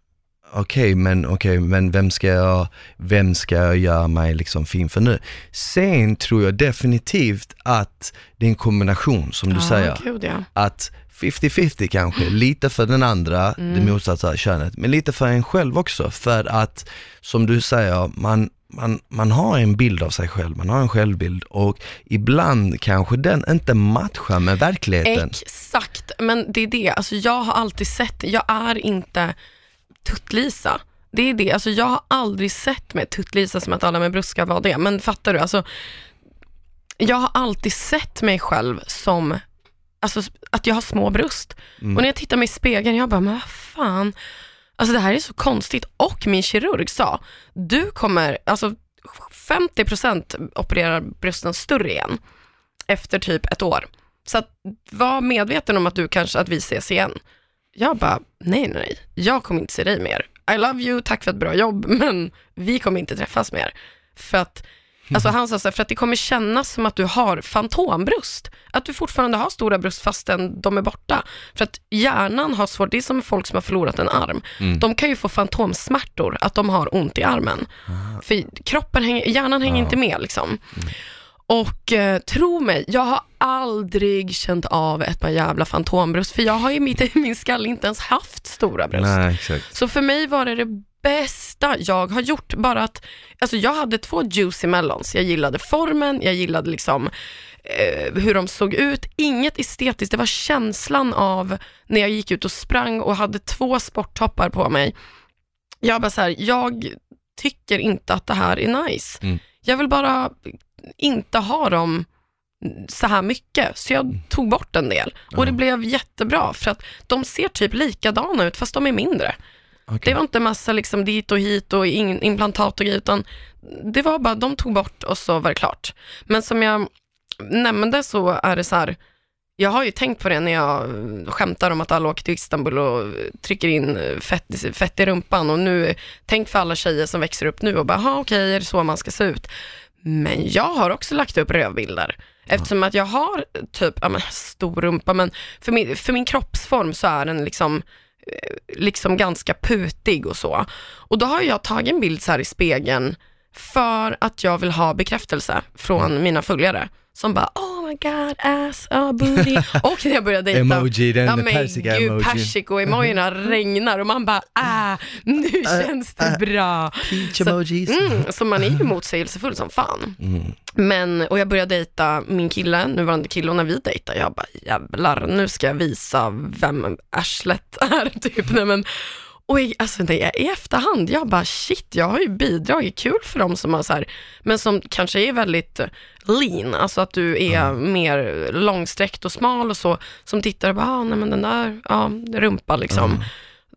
okej men, okej men vem ska jag, vem ska jag göra mig liksom fin för nu? Sen tror jag definitivt att det är en kombination som du ja, säger Gud, ja. att 50-50 kanske, (gasps) lite för den andra, det motsatta könet, men lite för en själv också. För att, som du säger, man, man, man har en bild av sig själv, man har en självbild och ibland kanske den inte matchar med verkligheten. Exakt, men det är det. Alltså jag har alltid sett, jag är inte Tutt-Lisa. Det är det, alltså jag har aldrig sett mig Tutt-Lisa som att alla med bröst ska vara det, men fattar du? Alltså, jag har alltid sett mig själv som alltså, att jag har små bröst. Mm. Och när jag tittar mig i spegeln, jag bara, men vad fan, alltså det här är så konstigt. Och min kirurg sa, du kommer, alltså 50% opererar brösten större igen efter typ ett år. Så att var medveten om att du kanske, att vi ses igen. Jag bara, nej, nej, jag kommer inte se dig mer. I love you, tack för ett bra jobb, (laughs) men vi kommer inte träffas mer. För att, alltså han sa så här, för att det kommer kännas som att du har fantombröst. Att du fortfarande har stora bröst fastän de är borta. För att hjärnan har svårt, det är som folk som har förlorat en arm. De kan ju få fantomsmärtor, att de har ont i armen. För kroppen hänger, hjärnan hänger inte med liksom. Och eh, tro mig, jag har aldrig känt av ett par jävla fantombröst, för jag har i mitt, min skalle inte ens haft stora bröst. Nej, exakt. Så för mig var det det bästa jag har gjort, bara att, alltså jag hade två juicy melons, jag gillade formen, jag gillade liksom eh, hur de såg ut, inget estetiskt, det var känslan av när jag gick ut och sprang och hade två sporttoppar på mig. Jag bara så här, jag tycker inte att det här är nice. Mm. Jag vill bara inte ha dem så här mycket, så jag tog bort en del. Och det blev jättebra, för att de ser typ likadana ut, fast de är mindre. Okej. Det var inte massa liksom dit och hit och in, implantat och grejer, utan det var bara, de tog bort och så var det klart. Men som jag nämnde så är det så här, jag har ju tänkt på det när jag skämtar om att alla åker till Istanbul och trycker in fett, fett i rumpan och nu, tänk för alla tjejer som växer upp nu och bara, "Ha, okej, är det så man ska se ut? Men jag har också lagt upp rövbilder. Eftersom att jag har typ, ja men stor rumpa, men för min, för min kroppsform så är den liksom, eh, liksom ganska putig och så. Och då har jag tagit en bild så här i spegeln för att jag vill ha bekräftelse från mina följare. Som bara, oh my god, ass, oh booty. (laughs) Och när jag började dejta. Emoji, den ja, men persika gud, emoji. persiko-emojierna regnar och man bara, ah, nu känns det bra. Peach Så- emojis. Mm, så man är ju motsägelsefull som fan. Mm. Men, och jag började dejta min kille, nuvarande kille, och när vi dejtar, jag bara jävlar, nu ska jag visa vem arslet är, (laughs) typ. Nej, men, och i, alltså, nej, i efterhand, jag bara shit, jag har ju bidragit, kul för dem som har så här, men som kanske är väldigt eh, lean, alltså att du är mer långsträckt och smal och så, som tittar och bara, ah, nej men den där, ja, rumpa liksom.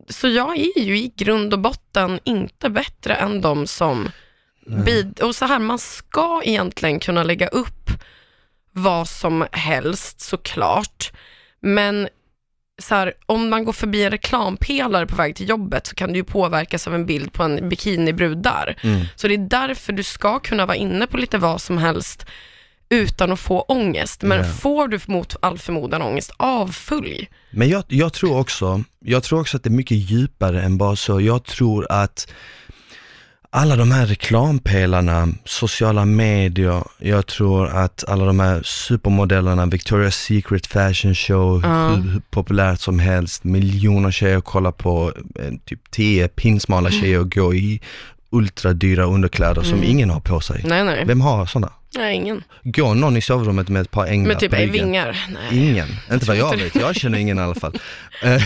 Så jag är ju i grund och botten inte bättre än de som bid- och så här, man ska egentligen kunna lägga upp vad som helst såklart, men så här, om man går förbi en reklampelare på väg till jobbet så kan du ju påverkas av en bild på en bikinibrud där. Mm. Så det är därför du ska kunna vara inne på lite vad som helst utan att få ångest. Men Ja. får du mot all förmodan ångest, avfölj. Men jag, jag tror också, jag tror också att det är mycket djupare än bara så. Jag tror att alla de här reklampelarna, sociala medier, jag tror att alla de här supermodellerna, Victoria's Secret Fashion Show, Ja. hur, hur populärt som helst, miljoner tjejer kollar på, eh, typ tio pinsmala tjejer gå i ultradyra underkläder som Mm. ingen har på sig. Nej, nej. Vem har sådana? Nej, ingen. Går någon i sovrummet med ett par änglar Med typ på vingar. Nej. Ingen, inte vad jag vet, jag känner ingen i alla fall. (laughs) Eh,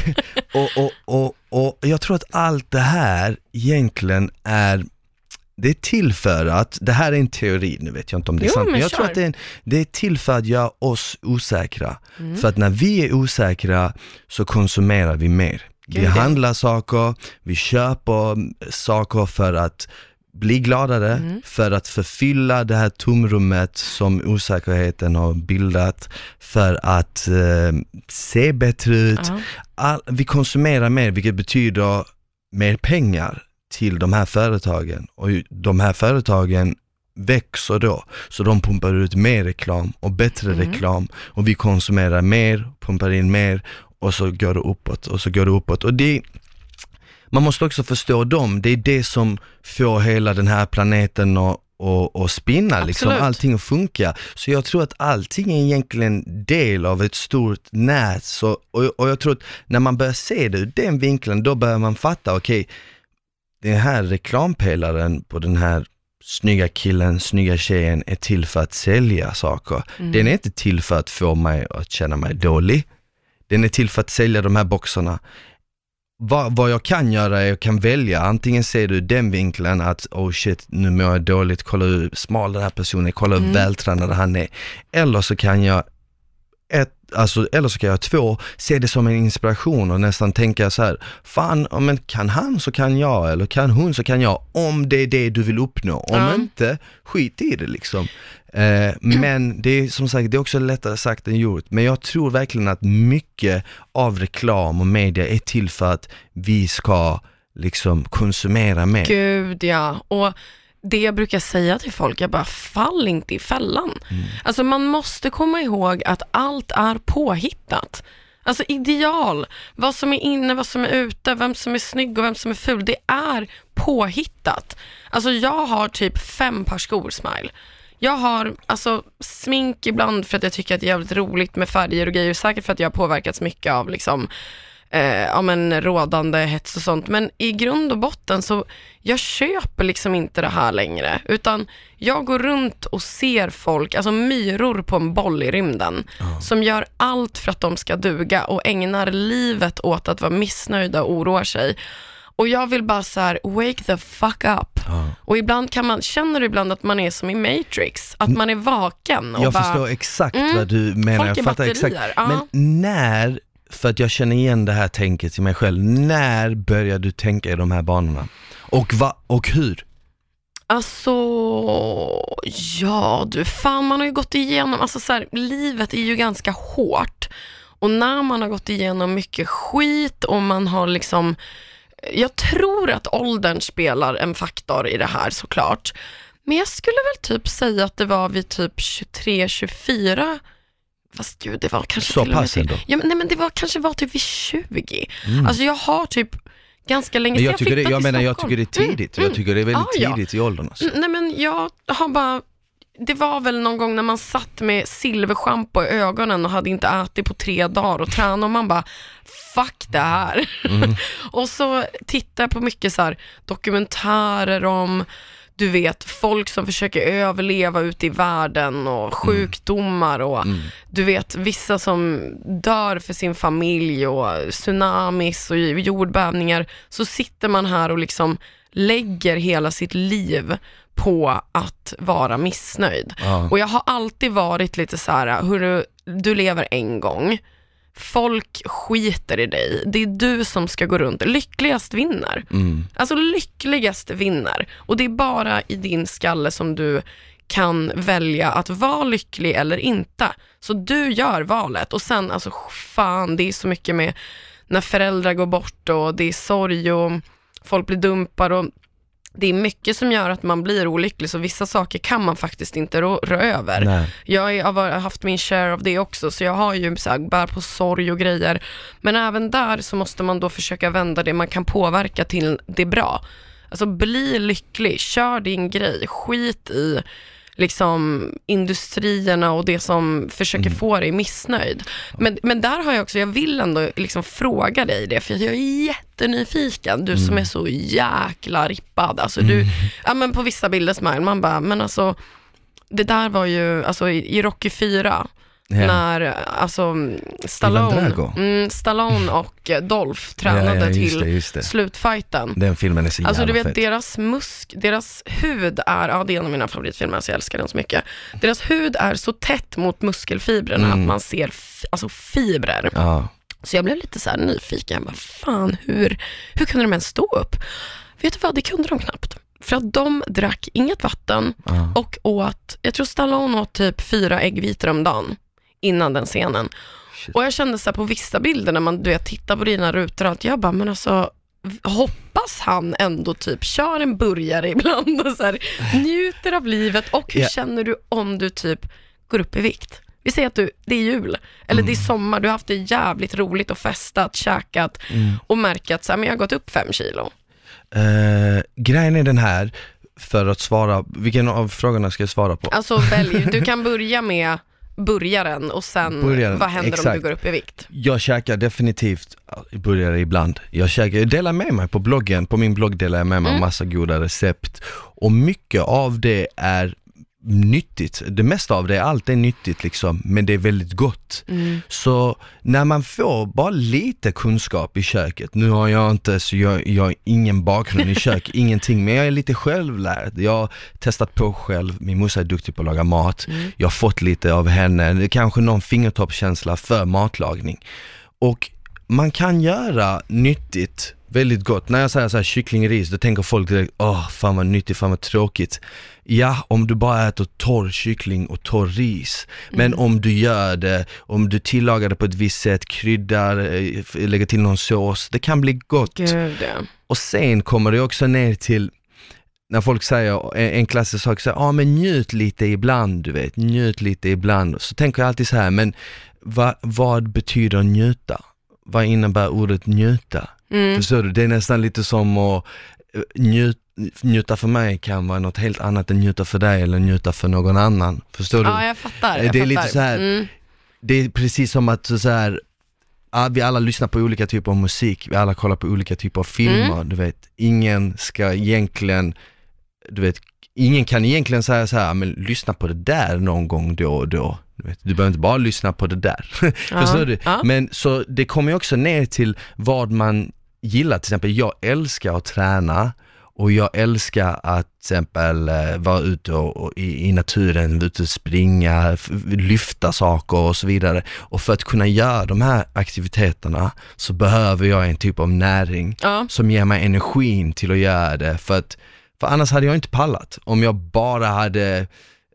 och, och, och, och jag tror att allt det här egentligen är, det är till för att, det här är en teori, nu vet jag inte om det är Jo, sant, men jag tror kör. att det är, en, det är till för att göra oss osäkra. Mm. För att när vi är osäkra så konsumerar vi mer. Gud, vi handlar saker, vi köper saker för att bli gladare, Mm. för att förfylla det här tomrummet som osäkerheten har bildat, för att eh, se bättre ut. Ja. All, vi konsumerar mer vilket betyder mer pengar till de här företagen och de här företagen växer då, så de pumpar ut mer reklam och bättre Mm. reklam och vi konsumerar mer, pumpar in mer och så går det uppåt och så går det uppåt. Och det, man måste också förstå dem, det är det som får hela den här planeten att och, och spinna, liksom, allting att funka. Så jag tror att allting är egentligen del av ett stort nät. Så, och, och jag tror att när man börjar se det ur den vinkeln, då börjar man fatta, okej, den här reklampelaren på den här snygga killen, snygga tjejen är till för att sälja saker. Mm. Den är inte till för att få mig att känna mig dålig. Den är till för att sälja de här boxarna. Vad, vad jag kan göra är att jag kan välja, antingen ser du den vinkeln att oh shit, nu mår jag dåligt, kolla hur smal den här personen är, kolla hur Mm. vältränad han är. Eller så kan jag ett, alltså, eller så kan jag två, se det som en inspiration och nästan tänka så här, fan, men kan han så kan jag, eller kan hon så kan jag, om det är det du vill uppnå. Om Ja. inte, skit i det liksom. Eh, men det är som sagt, det är också lättare sagt än gjort. Men jag tror verkligen att mycket av reklam och media är till för att vi ska liksom konsumera mer. Gud ja, och det jag brukar säga till folk, jag bara fall inte i fällan. Mm. Alltså man måste komma ihåg att allt är påhittat. Alltså ideal, vad som är inne, vad som är ute, vem som är snygg och vem som är ful, det är påhittat. Alltså jag har typ fem par skor, Smile. Jag har alltså smink ibland för att jag tycker att det är jävligt roligt med färger och grejer, säkert för att jag har påverkats mycket av liksom eh, ja, men rådande hets och sånt. Men i grund och botten så, jag köper liksom inte det här längre. Utan jag går runt och ser folk, alltså myror på en boll i rymden, som gör allt för att de ska duga och ägnar livet åt att vara missnöjda och oroar sig. Och jag vill bara så här, wake the fuck up. Ja. Och ibland kan man, känner du ibland att man är som i Matrix, att man är vaken och Jag bara, förstår exakt Mm. vad du menar, jag fattar batterier, exakt. ja. Men när, för att jag känner igen det här tänket i mig själv, när börjar du tänka i de här banorna? Och, va, och hur? Alltså, ja du, fan man har ju gått igenom, alltså så här, livet är ju ganska hårt. Och när man har gått igenom mycket skit och man har liksom, jag tror att åldern spelar en faktor i det här såklart. Men jag skulle väl typ säga att det var vid typ 23, 24, fast gud det var kanske Så till pass till- ändå? Ja, men, nej men det var kanske var typ vid 20. Mm. Alltså jag har typ ganska länge sedan jag, tycker det, flyttade jag till menar, jag Stockholm. tycker det är tidigt. Jag tycker det är väldigt ja. tidigt i åldern. Alltså. Mm, Nej men jag har bara, det var väl någon gång när man satt med silverschampo i ögonen och hade inte ätit på tre dagar och tränade och man bara, fuck det här. Mm. (laughs) och så tittar jag på mycket så här dokumentärer om, du vet, folk som försöker överleva ute i världen och sjukdomar och Mm. du vet, vissa som dör för sin familj och tsunamis och jordbävningar, så sitter man här och liksom lägger hela sitt liv på att vara missnöjd. Ja. Och jag har alltid varit lite så här, hörru, du lever en gång. Folk skiter i dig. Det är du som ska gå runt. Lyckligast vinner. Mm. Alltså lyckligast vinner. Och det är bara i din skalle som du kan välja att vara lycklig eller inte. Så du gör valet och sen alltså fan det är så mycket med när föräldrar går bort och det är sorg och folk blir dumpade och det är mycket som gör att man blir olycklig så vissa saker kan man faktiskt inte rå, rå över. Nej. Jag har haft min share av det också, så jag har ju så här, bär på sorg och grejer. Men även där så måste man då försöka vända det man kan påverka till det bra. Alltså bli lycklig, kör din grej, skit i liksom industrierna och det som försöker få dig missnöjd. Men, men där har jag också, jag vill ändå liksom fråga dig det, för jag är jättenyfiken, du som är så jäkla rippad. Alltså du, ja men på vissa bilder smile, man bara, men alltså det där var ju, alltså i, i Rocky 4, Ja. när alltså Stallone, mm, Stallone och Dolph tränade ja, just till det, det. slutfighten. Den filmen är så Alltså du vet fet. deras musk, deras hud är, ja det är en av mina favoritfilmer så jag älskar den så mycket. Deras hud är så tätt mot muskelfibrerna Mm. att man ser alltså fibrer. Ja. Så jag blev lite så här nyfiken, jag bara, fan hur, hur kunde de ens stå upp? Vet du vad, det kunde de knappt. För att de drack inget vatten Ja. och åt, jag tror Stallone åt typ fyra äggvitor om dagen innan den scenen. Shit. Och jag kände så här på vissa bilder när man du vet, tittar på dina rutor och allt, jag bara, men alltså hoppas han ändå typ kör en burgare (laughs) ibland och så här, njuter av livet och hur Ja. känner du om du typ går upp i vikt? Vi säger att du, det är jul, eller det är sommar, du har haft det jävligt roligt och festat, käkat och märker att så här, men jag har gått upp fem kilo. Eh, grejen är den här, för att svara, vilken av frågorna ska jag svara på? Alltså välj, du kan börja med burgaren och sen Burgaren, vad händer om exakt. du går upp i vikt? Jag käkar definitivt burgare ibland. Jag, käkar, jag delar med mig på bloggen, på min blogg delar jag med mig Mm. massa goda recept. Och mycket av det är nyttigt. Det mesta av det, allt är nyttigt liksom, men det är väldigt gott. Mm. Så när man får bara lite kunskap i köket, nu har jag inte, så jag, jag har ingen bakgrund i kök, (laughs) ingenting, men jag är lite självlärd. Jag har testat på själv, min morsa är duktig på att laga mat, jag har fått lite av henne, kanske någon fingertoppskänsla för matlagning. Och man kan göra nyttigt väldigt gott. När jag säger så här kycklingris, då tänker folk direkt, åh fan vad nyttigt, fan vad tråkigt. Ja, om du bara äter torr kyckling och torr ris. Men om du gör det, om du tillagar det på ett visst sätt, kryddar, eh, lägger till någon sås, det kan bli gott. Gud ja. Och sen kommer det också ner till när folk säger en, en klassisk sak, ja ah, men njut lite ibland, du vet, njut lite ibland. Så tänker jag alltid så här, men va, vad betyder njuta? Vad innebär ordet njuta? Mm. Förstår du? Det är nästan lite som att eh, njut, njuta för mig kan vara något helt annat än njuta för dig eller njuta för någon annan. Förstår du? Ja, jag fattar. Eh, Jag det är fattar. lite så här- Mm. Det är precis som att så här, ja, vi alla lyssnar på olika typer av musik, vi alla kollar på olika typer av filmer, Mm. du vet. Ingen ska egentligen, du vet, ingen kan egentligen säga så här, men lyssna på det där någon gång då och då. Du, du behöver inte bara lyssna på det där. (laughs) Förstår du? Ja. Men så det kommer ju också ner till vad man gillar, till exempel jag älskar att träna och jag älskar att till exempel eh, vara ute och, och i, i naturen, ute och springa, lyfta saker och så vidare. Och för att kunna göra de här aktiviteterna så behöver jag en typ av näring Ja. som ger mig energin till att göra det. För, att, för annars hade jag inte pallat. Om jag bara hade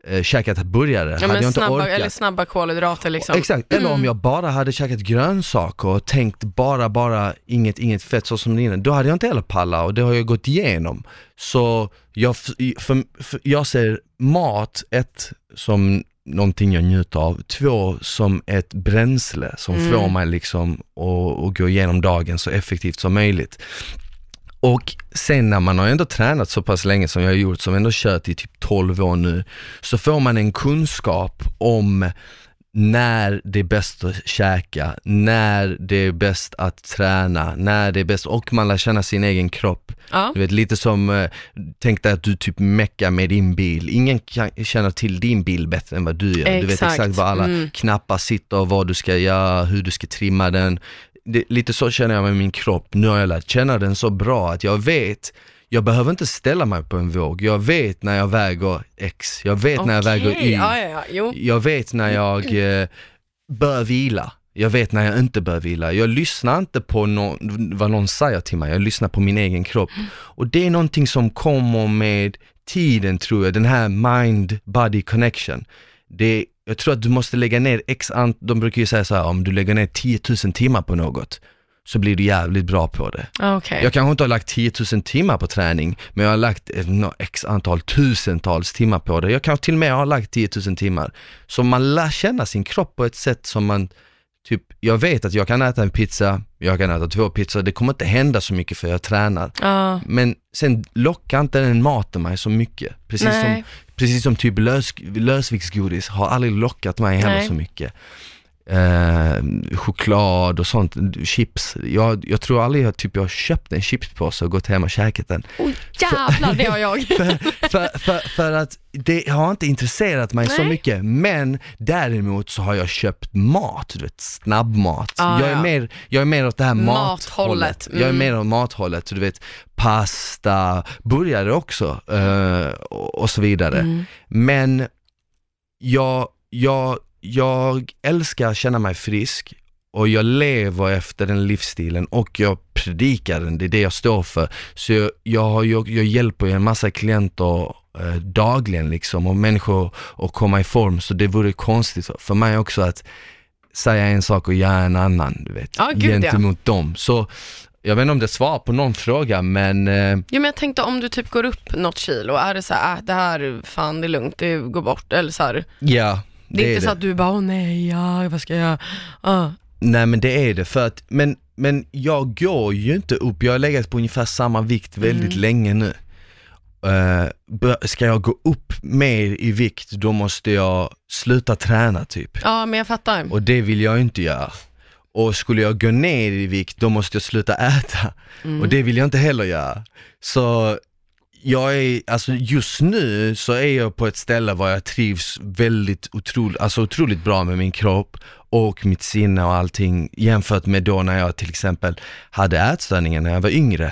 eh, käkat burgare, Ja, hade jag inte snabba, orkat. eller snabba kolhydrater liksom. Exakt, eller om jag bara hade käkat grönsaker och tänkt bara, bara inget, inget fett så som det innan, då hade jag inte heller pallat och det har jag gått igenom. Så jag, för, för, jag ser mat, ett, som någonting jag njuter av, två, som ett bränsle som Mm. får mig liksom att gå igenom dagen så effektivt som möjligt. Och sen när man har ändå tränat så pass länge som jag har gjort, som ändå kört i typ 12 år nu, så får man en kunskap om när det är bäst att käka, när det är bäst att träna, när det är bäst, och man lär känna sin egen kropp. Ja. Du vet lite som, eh, tänk dig att du typ meckar med din bil, ingen kan, känner till din bil bättre än vad du gör. Du vet Exakt. exakt var alla Mm. knappar sitter och vad du ska göra, hur du ska trimma den. Det, lite så känner jag med min kropp, nu har jag lärt känna den så bra att jag vet jag behöver inte ställa mig på en våg, jag vet när jag väger X, jag vet när jag väger Y, Ja, ja, ja. Jag vet när jag eh, bör vila, Jag vet när jag inte bör vila. Jag lyssnar inte på nå vad någon säger till mig, jag lyssnar på min egen kropp. Och det är någonting som kommer med tiden tror jag, den här mind-body connection. Det, jag tror att du måste lägga ner x ant, de brukar ju säga så här, om du lägger ner 10 000 timmar på något, så blir du jävligt bra på det. Okej. Jag kanske inte har lagt 10 000 timmar på träning, men jag har lagt nå- x antal tusentals timmar på det. Jag kanske till och med har lagt 10 000 timmar. Så man lär känna sin kropp på ett sätt som man, typ, jag vet att jag kan äta en pizza, jag kan äta två pizzor, det kommer inte hända så mycket för jag tränar. Ja. Men sen lockar inte den maten mig så mycket. Precis som, precis som typ lös, lösviktsgodis har aldrig lockat mig heller Nej. så mycket. Eh, choklad och sånt, chips. Jag, jag tror aldrig jag, typ, jag har köpt en chipspåse och gått hem och käkat den. Oh, jävlar, det har jag. (laughs) För, för, för, för att det har inte intresserat mig så Nej. mycket, men däremot så har jag köpt mat, du vet snabbmat. Ah, jag, är ja. mer, jag är mer åt det här Mathållet, mathållet. Jag är mm. mer åt mathållet, så du vet pasta, burgare också eh, och, och så vidare. Mm. Men jag, jag, jag älskar att känna mig frisk och jag lever efter den livsstilen och jag predikar den, det är det jag står för. Så jag, jag, jag, jag hjälper ju en massa klienter eh, dagligen liksom och människor att komma i form så det vore konstigt för mig också att säga en sak och göra en annan, du vet, Ja, gud, ja. gentemot dem. Så jag vet inte om det svarar på någon fråga men eh, Jo men jag tänkte om du typ går upp något kilo, är det så här, äh, det här, fan det är lugnt, det går bort, eller så här, ja, det är inte det. så att du bara, åh nej, ja, vad ska jag, ah. Nej men det är det för att, men, men jag går ju inte upp, jag har legat på ungefär samma vikt väldigt Mm. länge nu. Bör- ska jag gå upp mer i vikt, då måste jag sluta träna typ. Ja men jag fattar. Och det vill jag inte göra. Och skulle jag gå ner i vikt, då måste jag sluta äta. Mm. Och det vill jag inte heller göra. Så jag är, alltså just nu så är jag på ett ställe var jag trivs väldigt otroligt, alltså otroligt bra med min kropp och mitt sinne och allting jämfört med då när jag till exempel hade ätstörningar när jag var yngre.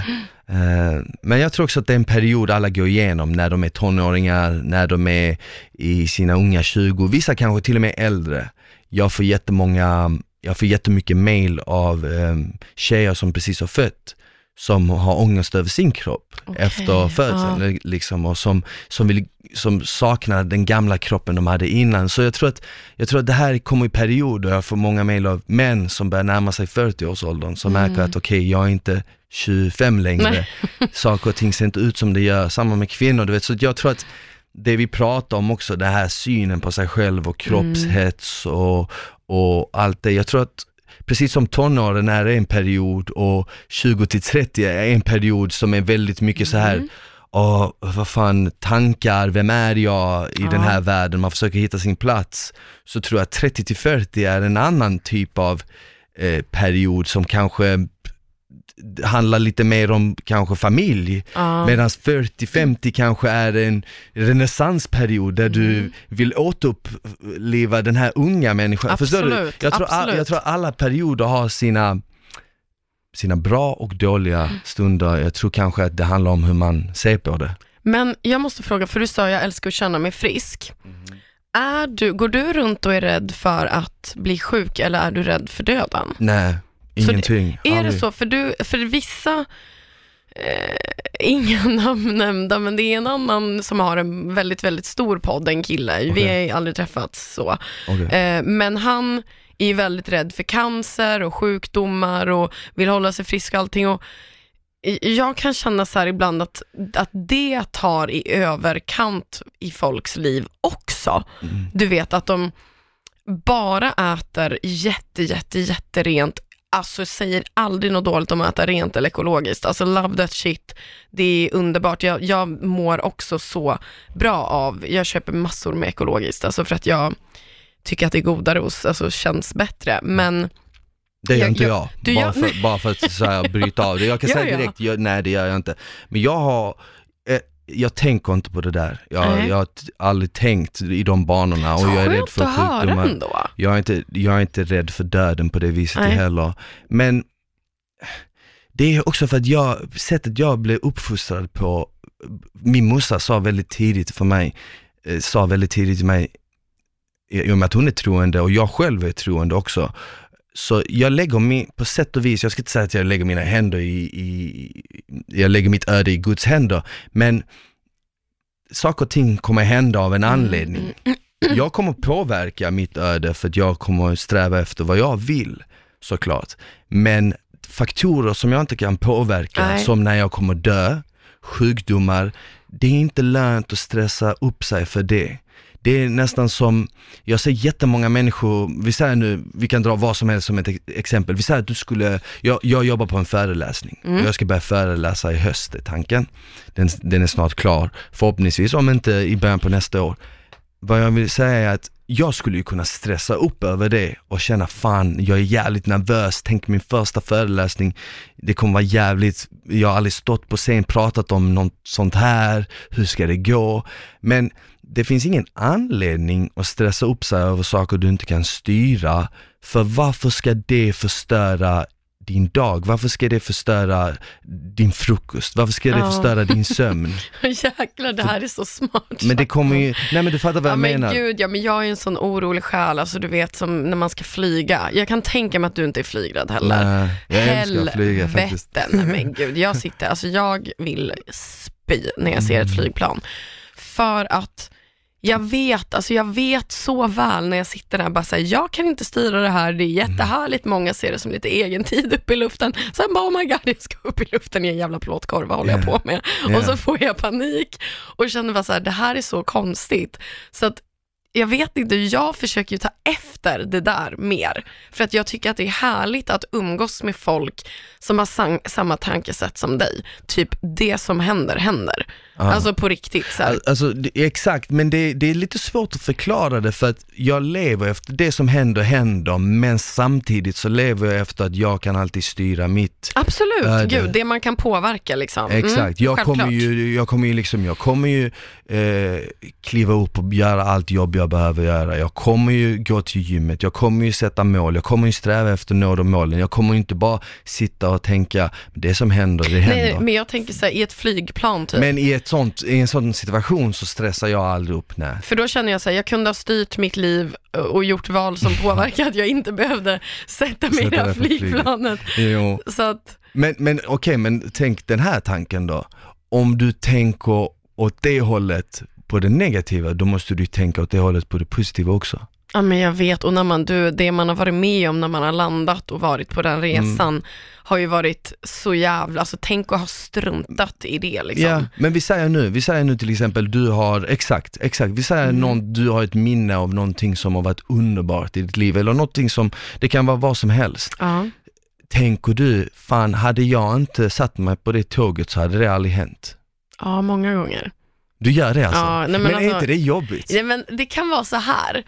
Eh, men jag tror också att det är en period alla går igenom när de är tonåringar, när de är i sina unga 20, vissa kanske till och med äldre. Jag får jättemånga, jag får jättemycket mail av um, tjejer som precis har fött, som har ångest över sin kropp Okej, efter födseln liksom och som, som, vill, som saknar den gamla kroppen de hade innan. Så jag tror att, jag tror att det här kommer i perioder, jag får många mail av män som börjar närma sig 40-årsåldern som märker att okej, jag är inte 25 längre, Nej. (laughs) saker och ting ser inte ut som det gör, samma med kvinnor, du vet, så jag tror att det vi pratar om också, den här synen på sig själv och kroppshets och, och allt det, jag tror att precis som tonåren är en period och 20 till 30 är en period som är väldigt mycket så här Åh, vad fan, tankar, vem är jag i den här världen, man försöker hitta sin plats. Så tror jag att 30 till 40 är en annan typ av eh, period som kanske handlar lite mer om kanske familj, Ja. medan 40-50 kanske är en renässansperiod där Mm. du vill återuppliva den här unga människan. Förstår du? Absolut, Jag tror, all, absolut. jag tror alla perioder har sina, sina bra och dåliga Mm. stunder. Jag tror kanske att det handlar om hur man ser på det. Men jag måste fråga, för du sa jag älskar att känna mig frisk. Mm. Är du, går du runt och är rädd för att bli sjuk eller är du rädd för döden? Nej, ingenting. Är det Aldrig. så? För, du, för vissa, eh, (laughs) inga namn nämnda, men det är en annan som har en väldigt, väldigt stor podd, en kille. Vi Okej. har aldrig träffats så. Okej. Eh, men han är ju väldigt rädd för cancer och sjukdomar och vill hålla sig frisk och allting. Och jag kan känna så här ibland att, att det tar i överkant i folks liv också. Mm. Du vet att de bara äter jätte, jätte, jätterent Alltså säger aldrig något dåligt om att äta rent eller ekologiskt. Alltså love that shit. Det är underbart. Jag, jag mår också så bra av, jag köper massor med ekologiskt, alltså för att jag tycker att det är godare och alltså, känns bättre. Men Det gör Jag- inte jag- jag, du bara, gör- för, bara för att så här, bryta av det. Jag kan (laughs) säga jag? direkt, jag, nej det gör jag inte. Men jag har, jag tänker inte på det där. Jag, Nej. jag har aldrig tänkt i de banorna och så jag är rädd för sjukdomar. ändå. Jag är, inte, jag är inte rädd för döden på det viset Nej. heller. Men det är också för att jag, sättet jag blev uppfostrad på, min morsa sa väldigt tidigt för mig, eh, sa väldigt tidigt till mig, i och med att hon är troende och jag själv är troende också, så jag lägger min, på sätt och vis, jag ska inte säga att jag lägger mina händer i, i jag lägger mitt öde i Guds händer, men saker och ting kommer hända av en anledning. Jag kommer påverka mitt öde för att jag kommer sträva efter vad jag vill, såklart. Men faktorer som jag inte kan påverka, Nej. som när jag kommer dö, sjukdomar, det är inte lönt att stressa upp sig för det. Det är nästan som, jag ser jättemånga människor, vi säger nu, vi kan dra vad som helst som ett ex- exempel. Vi säger att du skulle, jag, jag jobbar på en föreläsning och jag ska börja föreläsa i höst, är tanken. Den, den är snart klar, förhoppningsvis, om inte i början på nästa år. Vad jag vill säga är att jag skulle ju kunna stressa upp över det och känna fan, jag är jävligt nervös, tänk min första föreläsning, det kommer vara jävligt, jag har aldrig stått på scen, pratat om något sånt här, hur ska det gå? Men det finns ingen anledning att stressa upp sig över saker du inte kan styra, för varför ska det förstöra din dag? Varför ska det förstöra din frukost? Varför ska det Ja. förstöra din (laughs) sömn? Jäklar, det här är så smart. Men det kommer ju, nej men du fattar vad Ja jag men menar. gud, ja men jag är en sån orolig själ, alltså du vet som när man ska flyga. Jag kan tänka mig att du inte är flygrädd heller. Nej, jag älskar att flyga faktiskt. Nej men gud. Jag sitter, alltså jag vill spy när jag ser ett Mm. flygplan. För att jag vet, alltså jag vet så väl när jag sitter där, bara säger jag kan inte styra det här, det är jättehärligt, många ser det som lite egen tid uppe i luften. Sen bara, oh my god, jag ska upp i luften i en jävla plåtkorv, vad håller jag Ja. på med? Ja. Och så får jag panik och känner bara så här, det här är så konstigt. Så att jag vet inte, jag försöker ju ta efter det där mer. För att jag tycker att det är härligt att umgås med folk som har sang, samma tankesätt som dig. Typ, det som händer, händer. Ja. Alltså på riktigt. Så här. Al- Alltså, exakt, men det, det är lite svårt att förklara det för att jag lever efter det som händer, händer, men samtidigt så lever jag efter att jag kan alltid styra mitt. Absolut, det- gud, det man kan påverka liksom. Mm, Exakt, jag självklart. kommer ju, jag kommer ju liksom, jag kommer ju eh, kliva upp och göra allt jobb jag behöver göra. Jag kommer ju gå till gymmet, jag kommer ju sätta mål, jag kommer ju sträva efter att nå de målen. Jag kommer ju inte bara sitta och tänka, det som händer, det händer. Nej, men jag tänker så här, i ett flygplan typ. Men i, ett sånt, i en sån situation så stressar jag aldrig upp, nej. För då känner jag så här, jag kunde ha styrt mitt liv och gjort val som påverkar att jag inte behövde sätta mig i det här flygplanet. Jo. Så att, Men, men okej, men tänk den här tanken då. Om du tänker åt det hållet på det negativa, då måste du tänka åt det hållet på det positiva också. ja men jag vet, och när man, du, det man har varit med om när man har landat och varit på den resan Mm. har ju varit så jävla, alltså tänk att ha struntat i det liksom. Ja, men vi säger nu, vi säger nu till exempel du har, exakt, exakt, vi säger Mm. någon, du har ett minne av någonting som har varit underbart i ditt liv, eller någonting som, det kan vara vad som helst. Ja. Tänker du, fan hade jag inte satt mig på det tåget så hade det aldrig hänt. ja, många gånger. Du gör det alltså? Ja, nej, men men är alltså- inte det jobbigt? Nej, men det kan vara så här.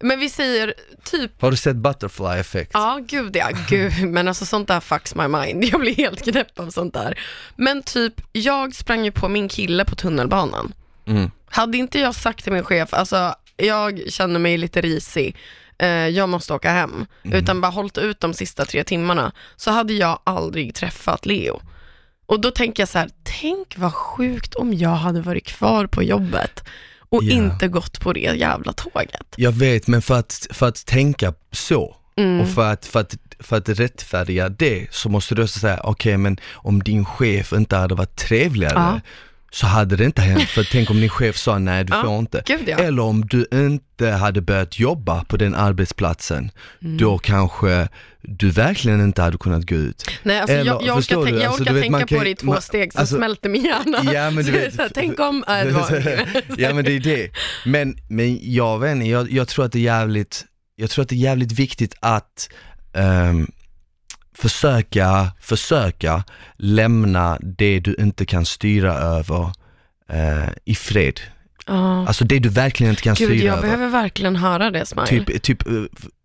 Men vi säger typ Har du sett Butterfly Effect? Ja, gud ja, gud, (laughs) men alltså sånt där fucks my mind. Jag blir helt knäpp av sånt där. Men typ, jag sprang ju på min kille på tunnelbanan. Mm. Hade inte jag sagt till min chef, alltså jag känner mig lite risig, eh, jag måste åka hem, utan bara hållit ut de sista tre timmarna, så hade jag aldrig träffat Leo. Och då tänker jag så här, tänk vad sjukt om jag hade varit kvar på jobbet och Ja. inte gått på det jävla tåget. Jag vet, men för att, för att tänka så Mm. och för att, för, att, för att rättfärdiga det så måste du också säga, okej men om din chef inte hade varit trevligare Ja. Så hade det inte hänt, för tänk om din chef sa nej du Ja, får inte. Gud ja. Eller om du inte hade börjat jobba på den arbetsplatsen, Mm. då kanske du verkligen inte hade kunnat gå ut. Nej, alltså Eller, jag, jag förstår orkar, du? tänka, jag Alltså, orkar vet, tänka kan- på det i två man- steg så alltså- smälter min hjärna. Ja, men du vet- här, tänk om, äh, det var (laughs) ja men det är det. Men, men jag vet inte, jag, jag tror att det är jävligt, jag tror att det är jävligt viktigt att ehm, försöka, försöka lämna det du inte kan styra över eh, i fred. Ja. Alltså det du verkligen inte kan Gud, styra jag över. behöver verkligen höra det Smile. Typ, typ eh,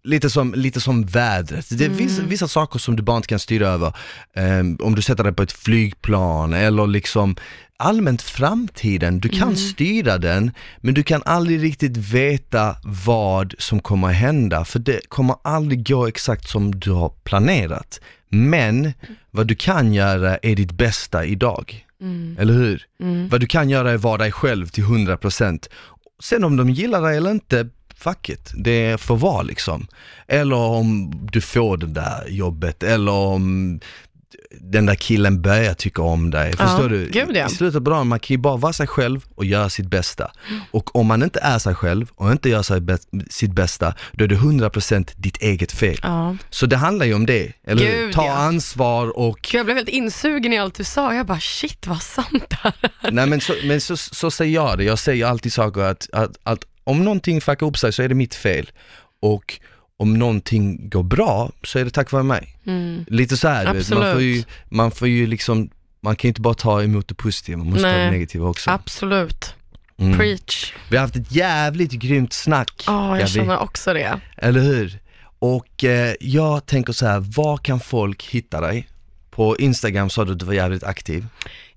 lite, som, lite som vädret. Det är Mm. vissa, vissa saker som du bara inte kan styra över. Ehm, om du sätter dig på ett flygplan eller liksom allmänt framtiden. Du kan Mm. styra den men du kan aldrig riktigt veta vad som kommer hända för det kommer aldrig gå exakt som du har planerat. Men vad du kan göra är ditt bästa idag. Mm. Eller hur? Mm. Vad du kan göra är vara dig själv till 100%. Sen om de gillar dig eller inte, fuck it, det får vara liksom. Eller om du får det där jobbet, eller om den där killen börjar tycka om dig. Ja, Förstår du? gud, ja. I slutet på dagen, man kan ju bara vara sig själv och göra sitt bästa. Mm. Och om man inte är sig själv och inte gör sig sitt bästa, då är det 100% ditt eget fel. Ja. Så det handlar ju om det, eller hur? Gud, Ta ja. ansvar och Gud, Jag blev helt insugen i allt du sa. Jag bara shit vad sant det här är. Nej men, så, men så, så säger jag det, jag säger alltid saker att, att, att om någonting fuckar upp sig så är det mitt fel. Och om någonting går bra så är det tack vare mig. Mm. Lite så här, vet, man får ju, Absolut. man får ju liksom, man kan ju inte bara ta emot det positiva, man måste ta Nej. det negativa också. Absolut. Mm. Preach. Vi har haft ett jävligt grymt snack, Ja, jag Gabi. känner också det. eller hur? Och eh, jag tänker så här, var kan folk hitta dig? På Instagram sa du att du var jävligt aktiv.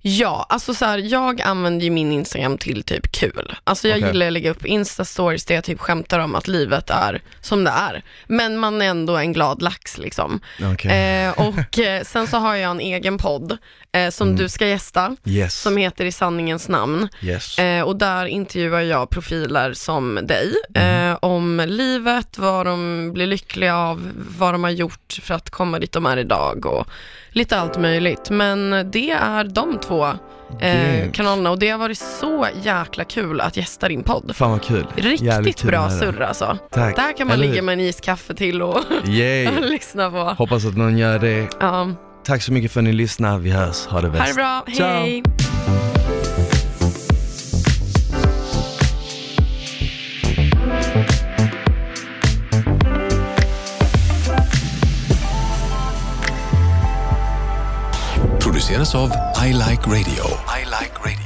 Ja, alltså så här, jag använder ju min Instagram till typ kul. Alltså jag Okej. gillar att lägga upp Insta-stories där jag typ skämtar om att livet är som det är. Men man är ändå en glad lax liksom. Okej. Eh, och eh, (laughs) sen så har jag en egen podd eh, som Mm. du ska gästa, yes. som heter I sanningens namn. yes. Eh, och där intervjuar jag profiler som dig Mm. om livet, vad de blir lyckliga av, vad de har gjort för att komma dit de är idag och lite allt möjligt. Men det är de två eh, Grymt. kanalerna och det har varit så jäkla kul att gästa din podd. Fan vad kul. Jävligt Riktigt kul bra surr alltså. Tack. Där kan man Eller ligga med en iskaffe till och (laughs) Yay. (laughs) lyssna på. Hoppas att någon gör det. Ja. Tack så mycket för att ni lyssnar. Vi hörs. Ha det bäst. Ha det bra, Ciao. presenteras av I Like Radio. I like radio.